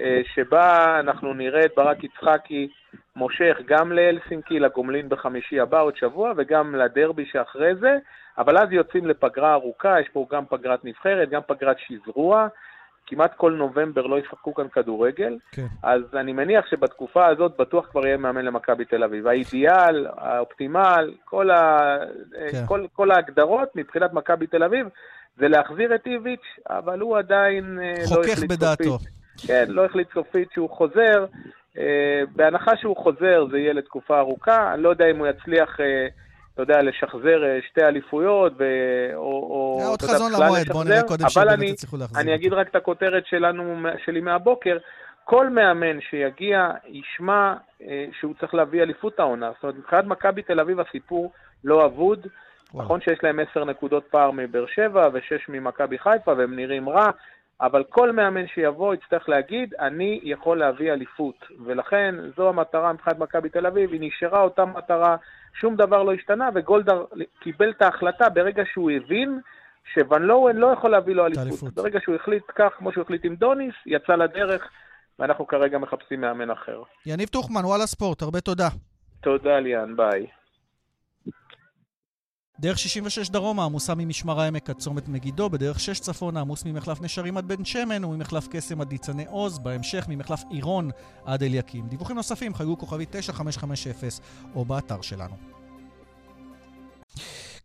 אה, שבה אנחנו נראה את ברק יצחקי מושך גם לאלסינקי, לגומלין בחמישי הבא, עוד שבוע, וגם לדרבי שאחרי זה, אבל אז יוצאים לפגרה ארוכה, יש פה גם פגרת נבחרת, גם פגרת שזרוע. כמעט כל נובמבר לא ישחקו כאן כדורגל, כן. אז אני מניח שבתקופה הזאת בטוח כבר יהיה מאמן למכבי תל אביב. האידיאל, האופטימל, כל, ה... כן. כל, כל ההגדרות מבחינת מכבי תל אביב זה להחזיר את איביץ', אבל הוא עדיין אה, לא החליט בדעתו. סופית. כן, לא החליט סופית שהוא חוזר. אה, בהנחה שהוא חוזר זה יהיה לתקופה ארוכה, אני לא יודע אם הוא יצליח... אה, אתה יודע, לשחזר אה, שתי אליפויות, ו... או, או עוד חזון למועד, בואו נראה קודם שבאמת יצליחו להחזיר. אני אגיד רק את הכותרת שלנו, שלי מהבוקר, כל מאמן שיגיע ישמע אה, שהוא צריך להביא אליפות העונה. זאת אומרת, מבחינת מכבי תל אביב הסיפור לא אבוד. נכון שיש להם עשר נקודות פער מבאר שבע ושש ממכבי חיפה והם נראים רע, אבל כל מאמן שיבוא יצטרך להגיד, אני יכול להביא אליפות. ולכן זו המטרה מבחינת מכבי תל אביב, היא נשארה אותה מטרה, שום דבר לא השתנה, וגולדהר קיבל את ההחלטה ברגע שהוא הבין שוון לואוין לא יכול להביא לו אליפות. אליפות. ברגע שהוא החליט כך, כמו שהוא החליט עם דוניס, יצא לדרך, ואנחנו כרגע מחפשים מאמן אחר. יניב טוחמן, וואלה ספורט, הרבה תודה. תודה ליאן, ביי. דרך 66 דרומה עמוסה ממשמר העמק עד צומת מגידו, בדרך 6 צפונה עמוס ממחלף נשרים עד בן שמן וממחלף קסם עד ניצני עוז, בהמשך ממחלף עירון עד אליקים. דיווחים נוספים חייגו כוכבי 9550 או באתר שלנו.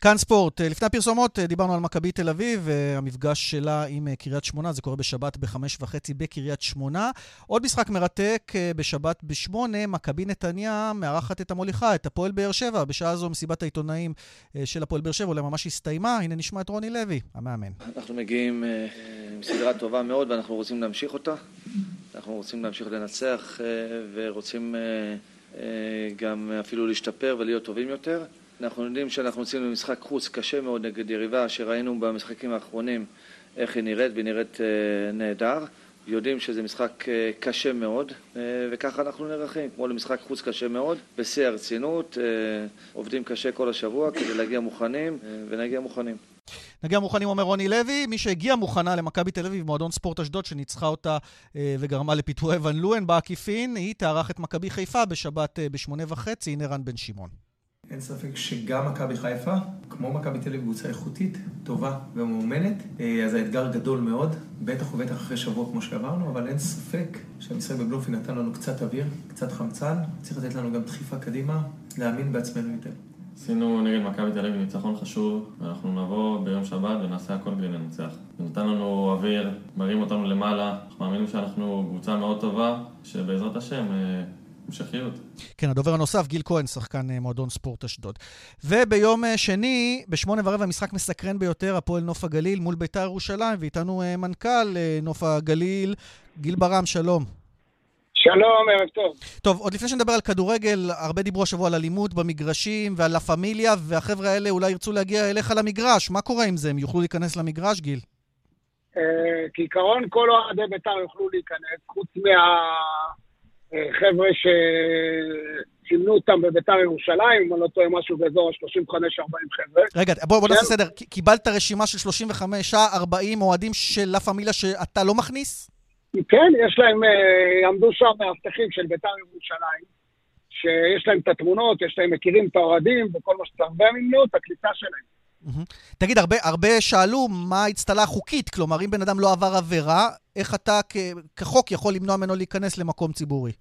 כאן ספורט. אה, לפני הפרסומות אה, דיברנו על מכבי תל אביב, אה, המפגש שלה עם קריית שמונה, זה קורה בשבת בחמש וחצי בקריית שמונה. עוד משחק מרתק, בשבת בשמונה, מכבי נתניה מארחת את המוליכה, את הפועל באר שבע. בשעה זו מסיבת העיתונאים של הפועל באר שבע אולי ממש הסתיימה. הנה נשמע את רוני לוי, המאמן. אנחנו מגיעים עם סדרה טובה מאוד ואנחנו רוצים להמשיך אותה. אנחנו רוצים להמשיך לנצח ורוצים גם אפילו להשתפר ולהיות טובים יותר. אנחנו יודעים שאנחנו יוצאים למשחק חוץ קשה מאוד נגד יריבה שראינו במשחקים האחרונים איך היא נראית והיא נראית אה, נהדר. יודעים שזה משחק אה, קשה מאוד אה, וככה אנחנו נערכים, כמו למשחק חוץ קשה מאוד, בשיא הרצינות, עובדים קשה כל השבוע כדי להגיע מוכנים ונגיע מוכנים. נגיע מוכנים, אומר רוני לוי, מי שהגיע מוכנה למכבי תל אביב, מועדון ספורט אשדוד, שניצחה אותה וגרמה לפיטורי ון לואן בעקיפין, היא תארח את מכבי חיפה בשבת בשמונה וחצי, הנה רן בן שמעון. אין ספק שגם מכבי חיפה, כמו מכבי תל אביב, קבוצה איכותית, טובה ומאומנת, אה, אז האתגר גדול מאוד, בטח ובטח אחרי שבוע כמו שעברנו, אבל אין ספק שהמשחק בבלומפילד נתן לנו קצת אוויר, קצת חמצן, צריך לתת לנו גם דחיפה קדימה, להאמין בעצמנו יותר. עשינו נגד מכבי תל אביב ניצחון חשוב, ואנחנו נבוא ביום שבת ונעשה הכל כדי לנצח. זה נתן לנו אוויר, מרים אותנו למעלה, אנחנו מאמינים שאנחנו קבוצה מאוד טובה, שבעזרת השם המשכיות. כן, הדובר הנוסף, גיל כהן, שחקן אה, מועדון ספורט אשדוד. וביום אה, שני, בשמונה ורבע, משחק מסקרן ביותר, הפועל נוף הגליל מול ביתר ירושלים, ואיתנו אה, מנכ"ל נוף הגליל, גיל ברם, שלום. שלום, ערב טוב. טוב, עוד לפני שנדבר על כדורגל, הרבה דיברו השבוע על אלימות במגרשים ועל לה פמיליה, והחבר'ה האלה אולי ירצו להגיע אליך למגרש. מה קורה עם זה? הם יוכלו להיכנס למגרש, גיל? כעיקרון, כל אוהדי בית"ר יוכלו להיכנס, חוץ מה... חבר'ה סימנו אותם בביתר ירושלים, אם אני לא טועה משהו באזור ה-35-40 חבר'ה. רגע, בוא, בוא כן. נעשה סדר. קיבלת רשימה של 35-40 אוהדים של לה פמיליה שאתה לא מכניס? כן, יש להם, אה, עמדו שם מאבטחים של ביתר ירושלים, שיש להם את התמונות, יש להם, מכירים את האוהדים וכל מה שצריך, והם ימנעו את הכניסה שלהם. תגיד, הרבה, הרבה שאלו מה האצטלה החוקית, כלומר, אם בן אדם לא עבר עבירה, איך אתה כ- כחוק יכול למנוע ממנו להיכנס למקום ציבורי?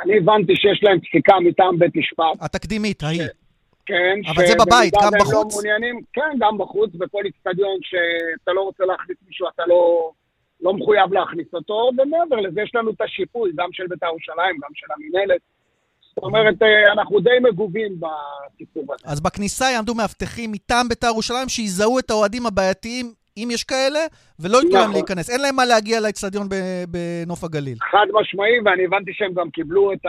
אני הבנתי שיש להם פסיקה מטעם בית משפט. התקדימית, ההיא. כן, אבל זה בבית, גם והם בחוץ? לא מעוניינים, כן, גם בחוץ, בכל איצטדיון שאתה לא רוצה להכניס מישהו, אתה לא, לא מחויב להכניס אותו, ומעבר לזה יש לנו את השיפוי, גם של בית"ר ירושלים, גם של המינהלת. זאת אומרת, אה, אנחנו די מגובים בסיפור הזה. אז בכניסה יעמדו מאבטחים מטעם בית"ר ירושלים שיזהו את האוהדים הבעייתיים, אם יש כאלה, ולא ייתנו להם נכון. להיכנס. אין להם מה להגיע לאצטדיון בנוף הגליל. חד משמעי, ואני הבנתי שהם גם קיבלו את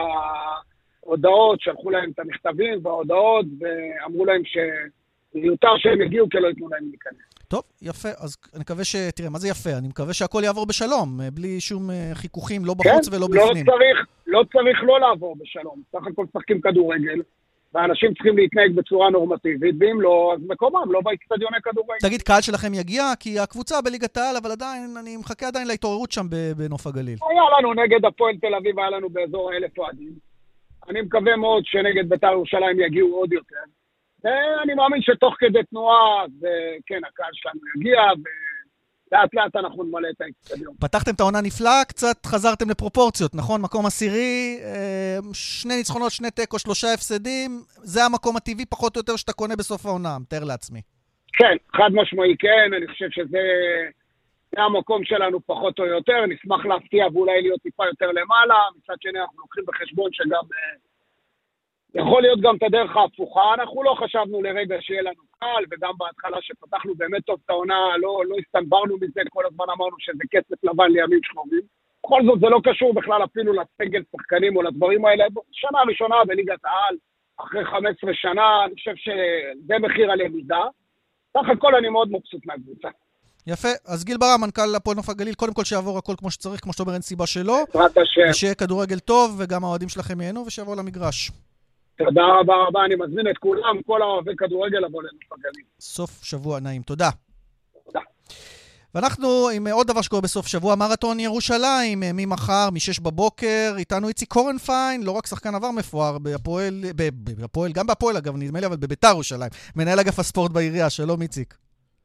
ההודעות, שלחו להם את המכתבים וההודעות, ואמרו להם שמיותר שהם יגיעו, כי לא ייתנו להם להיכנס. טוב, יפה. אז אני מקווה ש... תראה, מה זה יפה? אני מקווה שהכל יעבור בשלום, אה, בלי שום אה, חיכוכים, לא בחוץ ולא לא בפנים. צריך, לא צריך לא לעבור בשלום. סך הכל משחקים כדורגל, ואנשים צריכים להתנהג בצורה נורמטיבית, ואם לא, אז מקומם לא באצטדיוני כדורגל. תגיד, קהל שלכם יגיע? כי הקבוצה בליגת העל, אבל עדיין, אני מחכה עדיין להתעוררות שם בנוף הגליל. היה לנו נגד הפועל תל אביב, היה לנו באזור האלף אוהדים. אני מקווה מאוד שנגד בית"ר ירושלים יגיעו עוד יותר. ואני מאמין שתוך כדי תנועה, אז, כן, הקהל שלנו יגיע, לאט אנחנו נמלא את האצטדיון. פתחתם את העונה נפלאה, קצת חזרתם לפרופורציות, נכון? מקום עשירי, אה, שני ניצחונות, שני תיקו, שלושה הפסדים. זה המקום הטבעי פחות או יותר שאתה קונה בסוף העונה, מתאר לעצמי. כן, חד משמעי כן, אני חושב שזה זה המקום שלנו פחות או יותר, נשמח להפתיע ואולי להיות טיפה יותר למעלה, מצד שני אנחנו לוקחים בחשבון שגם אה, יכול להיות גם את הדרך ההפוכה, אנחנו לא חשבנו לרגע שיהיה לנו קל, וגם בהתחלה שפתחנו באמת טוב את העונה, לא, לא הסתנברנו מזה, כל הזמן אמרנו שזה כסף לבן לימים שחורים. בכל זאת זה לא קשור בכלל אפילו לסגל שחקנים או לדברים האלה, שנה ראשונה בליגת העל, אחרי 15 שנה, אני חושב שזה מחיר הלמידה. סך הכל אני מאוד מבסוט מהקבוצה. יפה. אז גיל ברם, מנכ"ל הפועל נוף הגליל, קודם כל שיעבור הכל כמו שצריך, כמו שאתה אומר, אין סיבה שלא. בעזרת השם. ושיהיה כדורגל טוב, וגם האוהדים שלכם ייהנו, ושיבואו למגרש. תודה רבה רבה, אני מזמין את כולם, כל האוהבי כדורגל לבוא לנוף הגליל. סוף שבוע נעים. תודה. תודה. ואנחנו עם עוד דבר שקורה בסוף שבוע, מרתון ירושלים, ממחר, מ-6 בבוקר, איתנו איציק קורנפיין, לא רק שחקן עבר מפואר בהפועל, בהפועל, גם בהפועל אגב, נדמה לי, אבל בביתר ירושלים. מנהל אגף הספורט בעירייה, שלום איציק.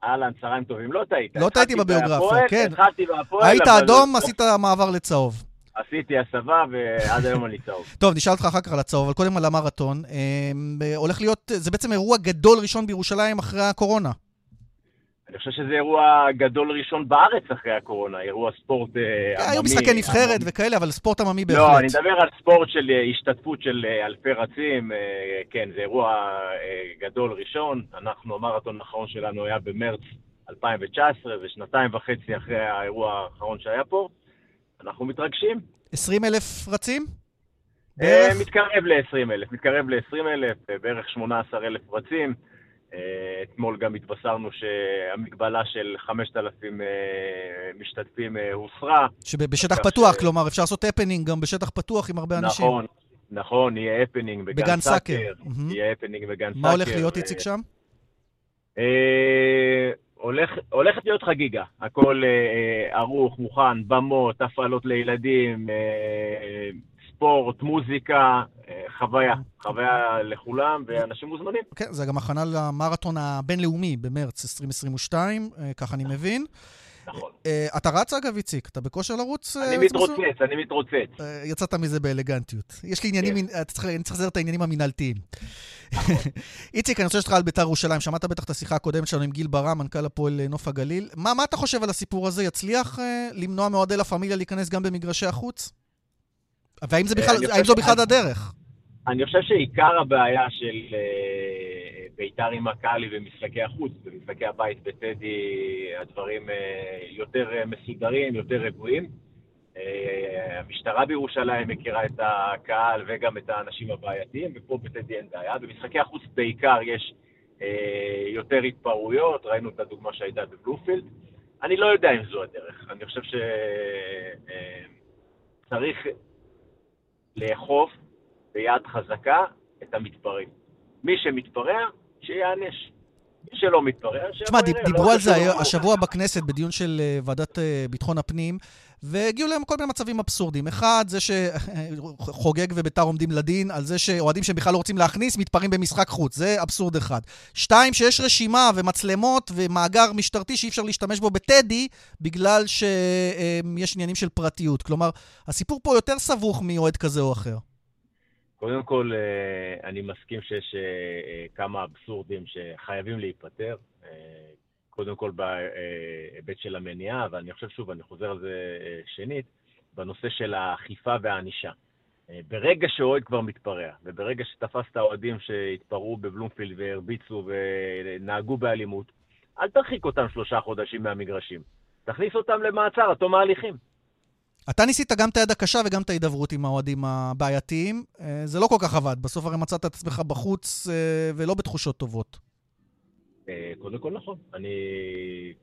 אהלן, צהריים טובים. לא טעית. לא טעיתי בביוגרפיה, כן. התחלתי בהפועל, היית אבל- אדום, עשית מעבר לצהוב. עשיתי הסבה, ועד היום אני צהוב. טוב, נשאל אותך אחר כך על הצהוב, אבל קודם על המרתון. אה, הולך להיות, זה בעצם אירוע גדול ראשון בירושלים אחרי הקורונה. אני חושב שזה אירוע גדול ראשון בארץ אחרי הקורונה, אירוע ספורט אה, עממי. היו משחקי נבחרת וכאלה, אבל ספורט עממי בהחלט. לא, אני מדבר על ספורט של אה, השתתפות של אה, אלפי רצים. אה, כן, זה אירוע אה, גדול ראשון. אנחנו, המרתון האחרון שלנו היה במרץ 2019, ושנתיים וחצי אחרי האירוע האחרון שהיה פה. אנחנו מתרגשים. 20 אלף רצים? אה, בערך? מתקרב ל-20 אלף, מתקרב ל-20 אלף, בערך 18 אלף רצים. אה, אתמול גם התבשרנו שהמגבלה של 5,000 אה, משתתפים אה, הוסרה. שבשטח פתוח, ש- כלומר, אפשר לעשות הפנינג גם בשטח פתוח עם הרבה אנשים. נכון, נכון, יהיה הפנינג בגן, בגן סאקר. סאקר, מהמם. יהיה הפנינג בגן סאקר. מה הולך להיות, אה, איציק, שם? הולך, הולכת להיות חגיגה. הכל אה, אה, ערוך, מוכן, במות, הפעלות לילדים, אה, ספורט, מוזיקה, אה, חוויה. חוויה לכולם, ואנשים מוזמנים. כן, זה גם הכנה למרתון הבינלאומי במרץ 2022, אה, כך אני מבין. נכון. אה, אתה רץ, אגב, איציק? אתה בכושר לרוץ? אה, אני מסעוד? מתרוצץ, אני מתרוצץ. אה, יצאת מזה באלגנטיות. יש לי עניינים, כן. מנ- אתה צריך- אני צריך לזהר את העניינים המינהלתיים. איציק, אני רוצה לשאול אותך על ביתר ירושלים. שמעת בטח את השיחה הקודמת שלנו עם גיל ברם, מנכ"ל הפועל נוף הגליל. מה מה אתה חושב על הסיפור הזה? יצליח אה, למנוע מאוהדי לה פמיליה להיכנס גם במגרשי החוץ? והאם זו בכלל הדרך? אני חושב שעיקר הבעיה של בית"ר עם מכבי במשחקי החוץ, במשחקי הבית בטדי, הדברים אה, יותר אה, מסודרים, יותר רגועים. אה, המשטרה בירושלים מכירה את הקהל וגם את האנשים הבעייתיים, ופה בטדי אין בעיה. במשחקי החוץ בעיקר יש יותר התפרעויות, ראינו את הדוגמה שהייתה בבלומפילד. אני לא יודע אם זו הדרך. אני חושב שצריך לאכוף ביד חזקה את המתפרעים. מי שמתפרע, שיענש. מי שלא מתפרע, תשמע, דיברו על זה השבוע בכנסת בדיון של אה, ועדת אה, ביטחון הפנים, והגיעו להם כל מיני מצבים אבסורדיים. אחד, זה שחוגג וביתר עומדים לדין, על זה שאוהדים שהם בכלל לא רוצים להכניס, מתפרעים במשחק חוץ. זה אבסורד אחד. שתיים, שיש רשימה ומצלמות ומאגר משטרתי שאי אפשר להשתמש בו בטדי, בגלל שיש עניינים של פרטיות. כלומר, הסיפור פה יותר סבוך מאוהד כזה או אחר. קודם כל, אה, אני מסכים שיש אה, כמה אבסורדים שחייבים להיפתר. אה, קודם כל בהיבט של המניעה, ואני חושב שוב, אני חוזר על זה שנית, בנושא של האכיפה והענישה. ברגע שאוהד כבר מתפרע, וברגע שתפסת אוהדים שהתפרעו בבלומפילד והרביצו ונהגו באלימות, אל תרחיק אותם שלושה חודשים מהמגרשים. תכניס אותם למעצר עד תום ההליכים. אתה ניסית גם את היד הקשה וגם את ההידברות עם האוהדים הבעייתיים. אה, זה לא כל כך עבד. בסוף הרי מצאת את עצמך בחוץ אה, ולא בתחושות טובות. אה, קודם כל נכון. אני,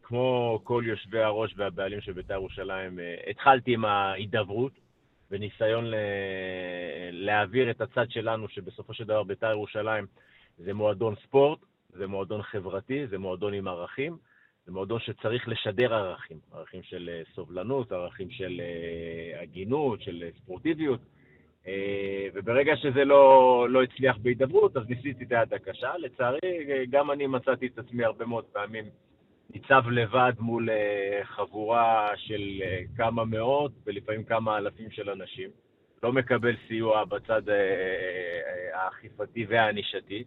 כמו כל יושבי הראש והבעלים של בית"ר ירושלים, התחלתי עם ההידברות וניסיון להעביר את הצד שלנו, שבסופו של דבר בית"ר ירושלים זה מועדון ספורט, זה מועדון חברתי, זה מועדון עם ערכים. זה מועדון שצריך לשדר ערכים, ערכים של אה, סובלנות, ערכים של אה, הגינות, של אה, ספורטיביות. וברגע שזה לא, לא הצליח בהידברות, אז ניסיתי את היד הקשה. לצערי, גם אני מצאתי את עצמי הרבה מאוד פעמים ניצב לבד מול חבורה של כמה מאות ולפעמים כמה אלפים של אנשים. לא מקבל סיוע בצד האכיפתי והענישתי.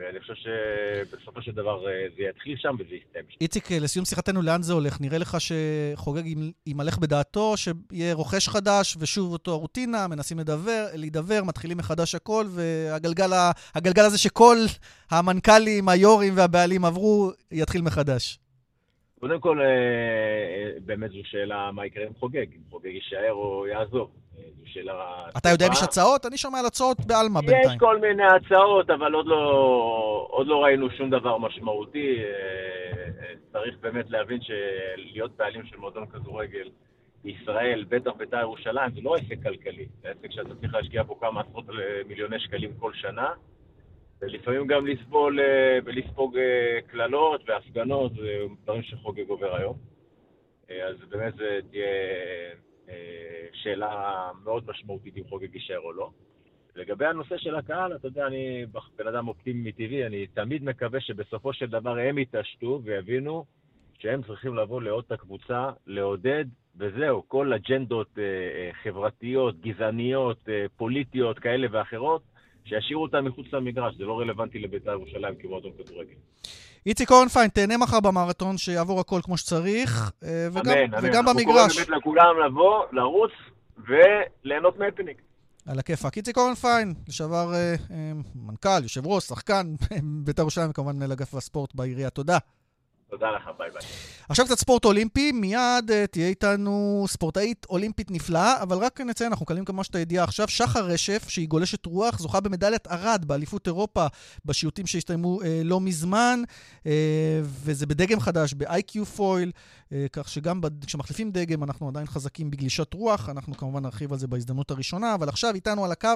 ואני חושב שבסופו של דבר אה, זה יתחיל שם וזה יסתיים. איציק, לסיום שיחתנו, לאן זה הולך? נראה לך שחוגג יימלך בדעתו, שיהיה רוכש חדש, ושוב אותו הרוטינה, מנסים לדבר, להידבר, מתחילים מחדש הכל, והגלגל הזה שכל המנכ"לים, היו"רים והבעלים עברו, יתחיל מחדש. קודם כל, אה, אה, באמת זו שאלה מה יקרה עם חוגג, אם חוגג יישאר או יעזוב. זו שאלה... אתה יודע אם יש הצעות? אני שומע על הצעות בעלמא בינתיים. יש כל מיני הצעות, אבל עוד לא, עוד לא ראינו שום דבר משמעותי. אה, צריך באמת להבין שלהיות בעלים של מועדון כדורגל בישראל, בטח בית"ר ירושלים, זה לא עסק כלכלי. זה עסק שאתה צריך להשקיע בו כמה עשרות מיליוני שקלים כל שנה. ולפעמים גם לסבול אה, ולספוג אה, קללות והפגנות, זה דברים שחוגג עובר היום. אה, אז באמת זו תהיה שאלה מאוד משמעותית אם חוגג יישאר או לא. לגבי הנושא של הקהל, אתה יודע, אני בן אדם אופטימי מטבעי, אני תמיד מקווה שבסופו של דבר הם יתעשתו ויבינו שהם צריכים לבוא לעוד את הקבוצה, לעודד, וזהו, כל אג'נדות חברתיות, גזעניות, פוליטיות כאלה ואחרות, שישאירו אותם מחוץ למגרש, זה לא רלוונטי לבית"ר ירושלים כמועדון כדורגל. איציק קורנפיין, תהנה מחר במרתון, שיעבור הכל כמו שצריך, אה, וגם, אמן, וגם אמן. במגרש. אנחנו קוראים באמת לכולם לבוא, לרוץ וליהנות מהפנינג. על הכיפאק. איציק קורנפיין, לשעבר אה, אה, מנכ"ל, יושב ראש, שחקן בית"ר ירושלים, וכמובן מנהל אגף הספורט בעירייה. תודה. תודה לך, ביי ביי. עכשיו קצת ספורט אולימפי, מיד אה, תהיה איתנו ספורטאית אולימפית נפלאה, אבל רק נציין, אנחנו מקבלים כמה שאתה ידיעה עכשיו, שחר רשף, שהיא גולשת רוח, זוכה במדליית ארד באליפות אירופה בשיוטים שהסתיימו uh, לא מזמן, uh, וזה בדגם חדש, ב-IQ פויל, uh, כך שגם בד... כשמחליפים דגם אנחנו עדיין חזקים בגלישת רוח, אנחנו כמובן נרחיב על זה בהזדמנות הראשונה, אבל עכשיו איתנו על הקו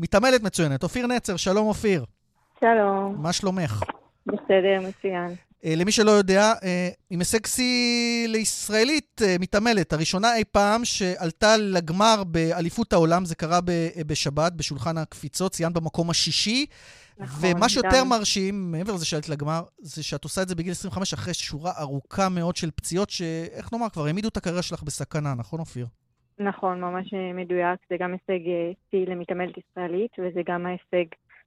מתעמלת מצוינת, אופיר נצר, שלום אופיר. שלום. מה שלומך? בסדר, מצוין. אה, למי שלא יודע, אה, עם הישג שיא לישראלית אה, מתעמלת, הראשונה אי פעם שעלתה לגמר באליפות העולם, זה קרה בשבת, בשולחן הקפיצות, ציינת במקום השישי. נכון, ומה שיותר גם... מרשים, מעבר לזה שעלית לגמר, זה שאת עושה את זה בגיל 25 אחרי שורה ארוכה מאוד של פציעות, שאיך נאמר, כבר העמידו את הקריירה שלך בסכנה, נכון אופיר? נכון, ממש מדויק. זה גם הישג שיא למתעמלת ישראלית, וזה גם ההישג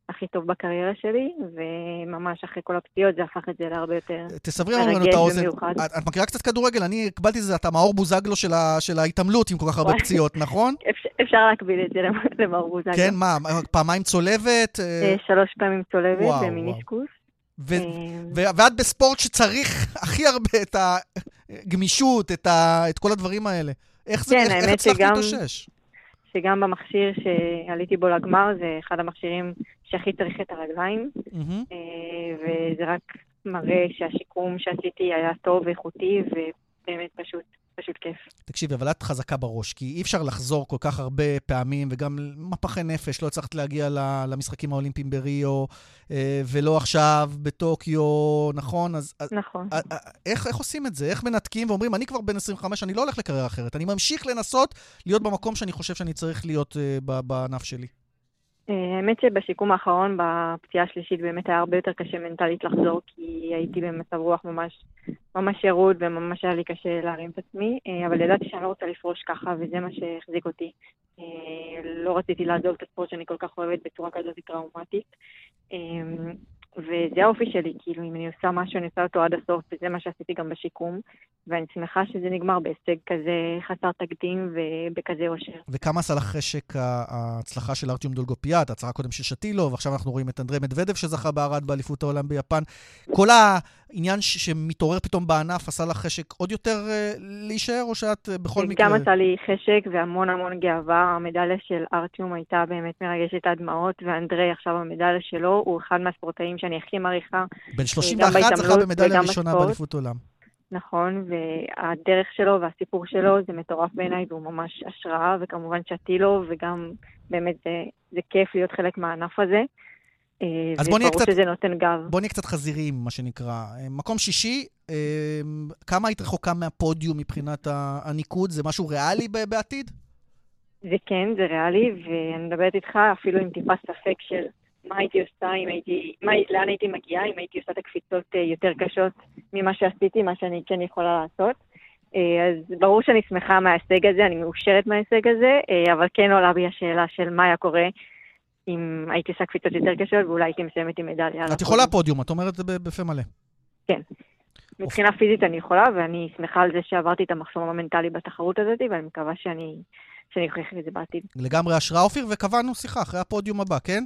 הכי טוב בקריירה שלי, וממש אחרי כל הפציעות זה הפך את זה להרבה יותר תסברי לנו את האוזן. את, את מכירה קצת כדורגל? אני קבלתי את זה, אתה מאור בוזגלו של, ה, של ההתעמלות עם כל כך הרבה פציעות, נכון? אפשר, אפשר להקביל את זה למאור בוזגלו. כן, מה, פעמיים צולבת? אה, שלוש פעמים צולבת במיניסקוס. ו- ו- ואת בספורט שצריך הכי הרבה את הגמישות, את, ה- את כל הדברים האלה. איך, זה, כן, איך, איך הצלחת להתאושש? שגם במכשיר שעליתי בו לגמר, זה אחד המכשירים שהכי צריך את הרגליים, mm-hmm. וזה רק מראה שהשיקום שעשיתי היה טוב, איכותי, ובאמת פשוט פשוט כיף. תקשיבי, אבל את חזקה בראש, כי אי אפשר לחזור כל כך הרבה פעמים, וגם מפחי נפש, לא הצלחת להגיע למשחקים האולימפיים בריו, אה, ולא עכשיו בטוקיו, נכון? אז, נכון. אז, איך, איך עושים את זה? איך מנתקים ואומרים, אני כבר בן 25, אני לא הולך לקריירה אחרת, אני ממשיך לנסות להיות במקום שאני חושב שאני צריך להיות בענף שלי. אה, האמת שבשיקום האחרון, בפציעה השלישית, באמת היה הרבה יותר קשה מנטלית לחזור, כי הייתי במצב רוח ממש, ממש ירוד, וממש היה לי קשה להרים את עצמי, אה, אבל ידעתי שאני לא רוצה לפרוש ככה, וזה מה שהחזיק אותי. אה, לא רציתי לעזוב את הספורט שאני כל כך אוהבת בצורה כזאת טראומטית. וזה האופי שלי, כאילו, אם אני עושה משהו, אני עושה אותו עד הסוף, וזה מה שעשיתי גם בשיקום, ואני שמחה שזה נגמר בהישג כזה חסר תקדים ובכזה אושר. וכמה עשה לך חשק ההצלחה של ארטיום דולגופיאט, ההצלחה קודם של שטילו, ועכשיו אנחנו רואים את אנדרי מדוודב שזכה בערד באליפות העולם ביפן. כל העניין שמתעורר פתאום בענף עשה לך חשק עוד יותר uh, להישאר, או שאת uh, בכל מקרה... גם עשה לי חשק והמון המון גאווה. המדליה של ארטיום הייתה באמת מרגשת עד דמעות, ואנדרי עכשיו המדליה שלו, הוא אחד מהספורטאים שאני הכי מעריכה. בן 31 זכה במדליה ראשונה באליפות עולם. נכון, והדרך שלו והסיפור שלו זה מטורף בעיניי, והוא ממש השראה, וכמובן שתילו, וגם באמת זה, זה כיף להיות חלק מהענף הזה. אה, אז בוא נהיה קצת... שזה נותן גב. בוא נהיה קצת חזיריים, מה שנקרא. אה, מקום שישי, אה, כמה היית רחוקה מהפודיום מבחינת הניקוד? זה משהו ריאלי בעתיד? זה כן, זה ריאלי, ואני מדברת איתך אפילו עם טיפה ספק של מה הייתי עושה, אם הייתי, מה, לאן הייתי מגיעה, אם הייתי עושה את הקפיצות יותר קשות ממה שעשיתי, מה שאני כן יכולה לעשות. אז ברור שאני שמחה מההישג הזה, אני מאושרת מההישג הזה, אבל כן עולה בי השאלה של מה היה קורה אם הייתי עושה קפיצות יותר קשות ואולי הייתי מסיימת עם מדליה. את יכולה פודיום, את אומרת את זה בפה מלא. כן. מבחינה פיזית אני יכולה, ואני שמחה על זה שעברתי את המחסום המנטלי בתחרות הזאת, ואני מקווה שאני, אוכיח את זה בעתיד. לגמרי השראה, אופיר, וקבענו שיחה אחרי הפודיום הבא, כן?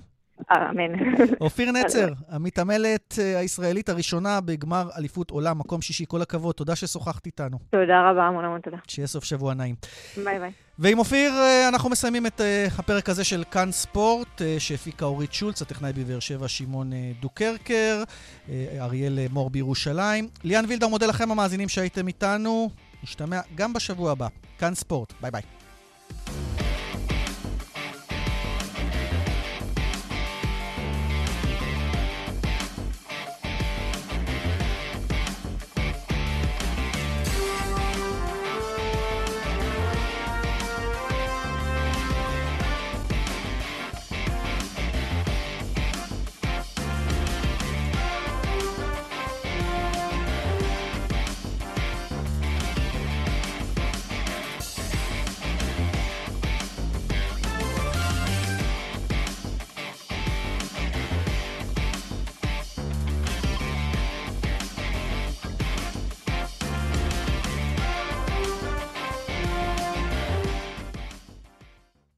אמן. אופיר נצר, המתעמלת אה, הישראלית הראשונה בגמר אליפות עולם, מקום שישי, כל הכבוד, תודה ששוחחת איתנו. תודה רבה, המון המון תודה. שיהיה סוף שבוע נעים. ביי ביי. ועם אופיר אה, אנחנו מסיימים את אה, הפרק הזה של כאן ספורט, שהפיקה אורית שולץ, הטכנאי בבאר שבע שמעון דוקרקר, אריאל מור בירושלים. ליאן וילדאו מודה לכם המאזינים שהייתם איתנו. נשתמע גם בשבוע הבא. כאן ספורט, ביי ביי.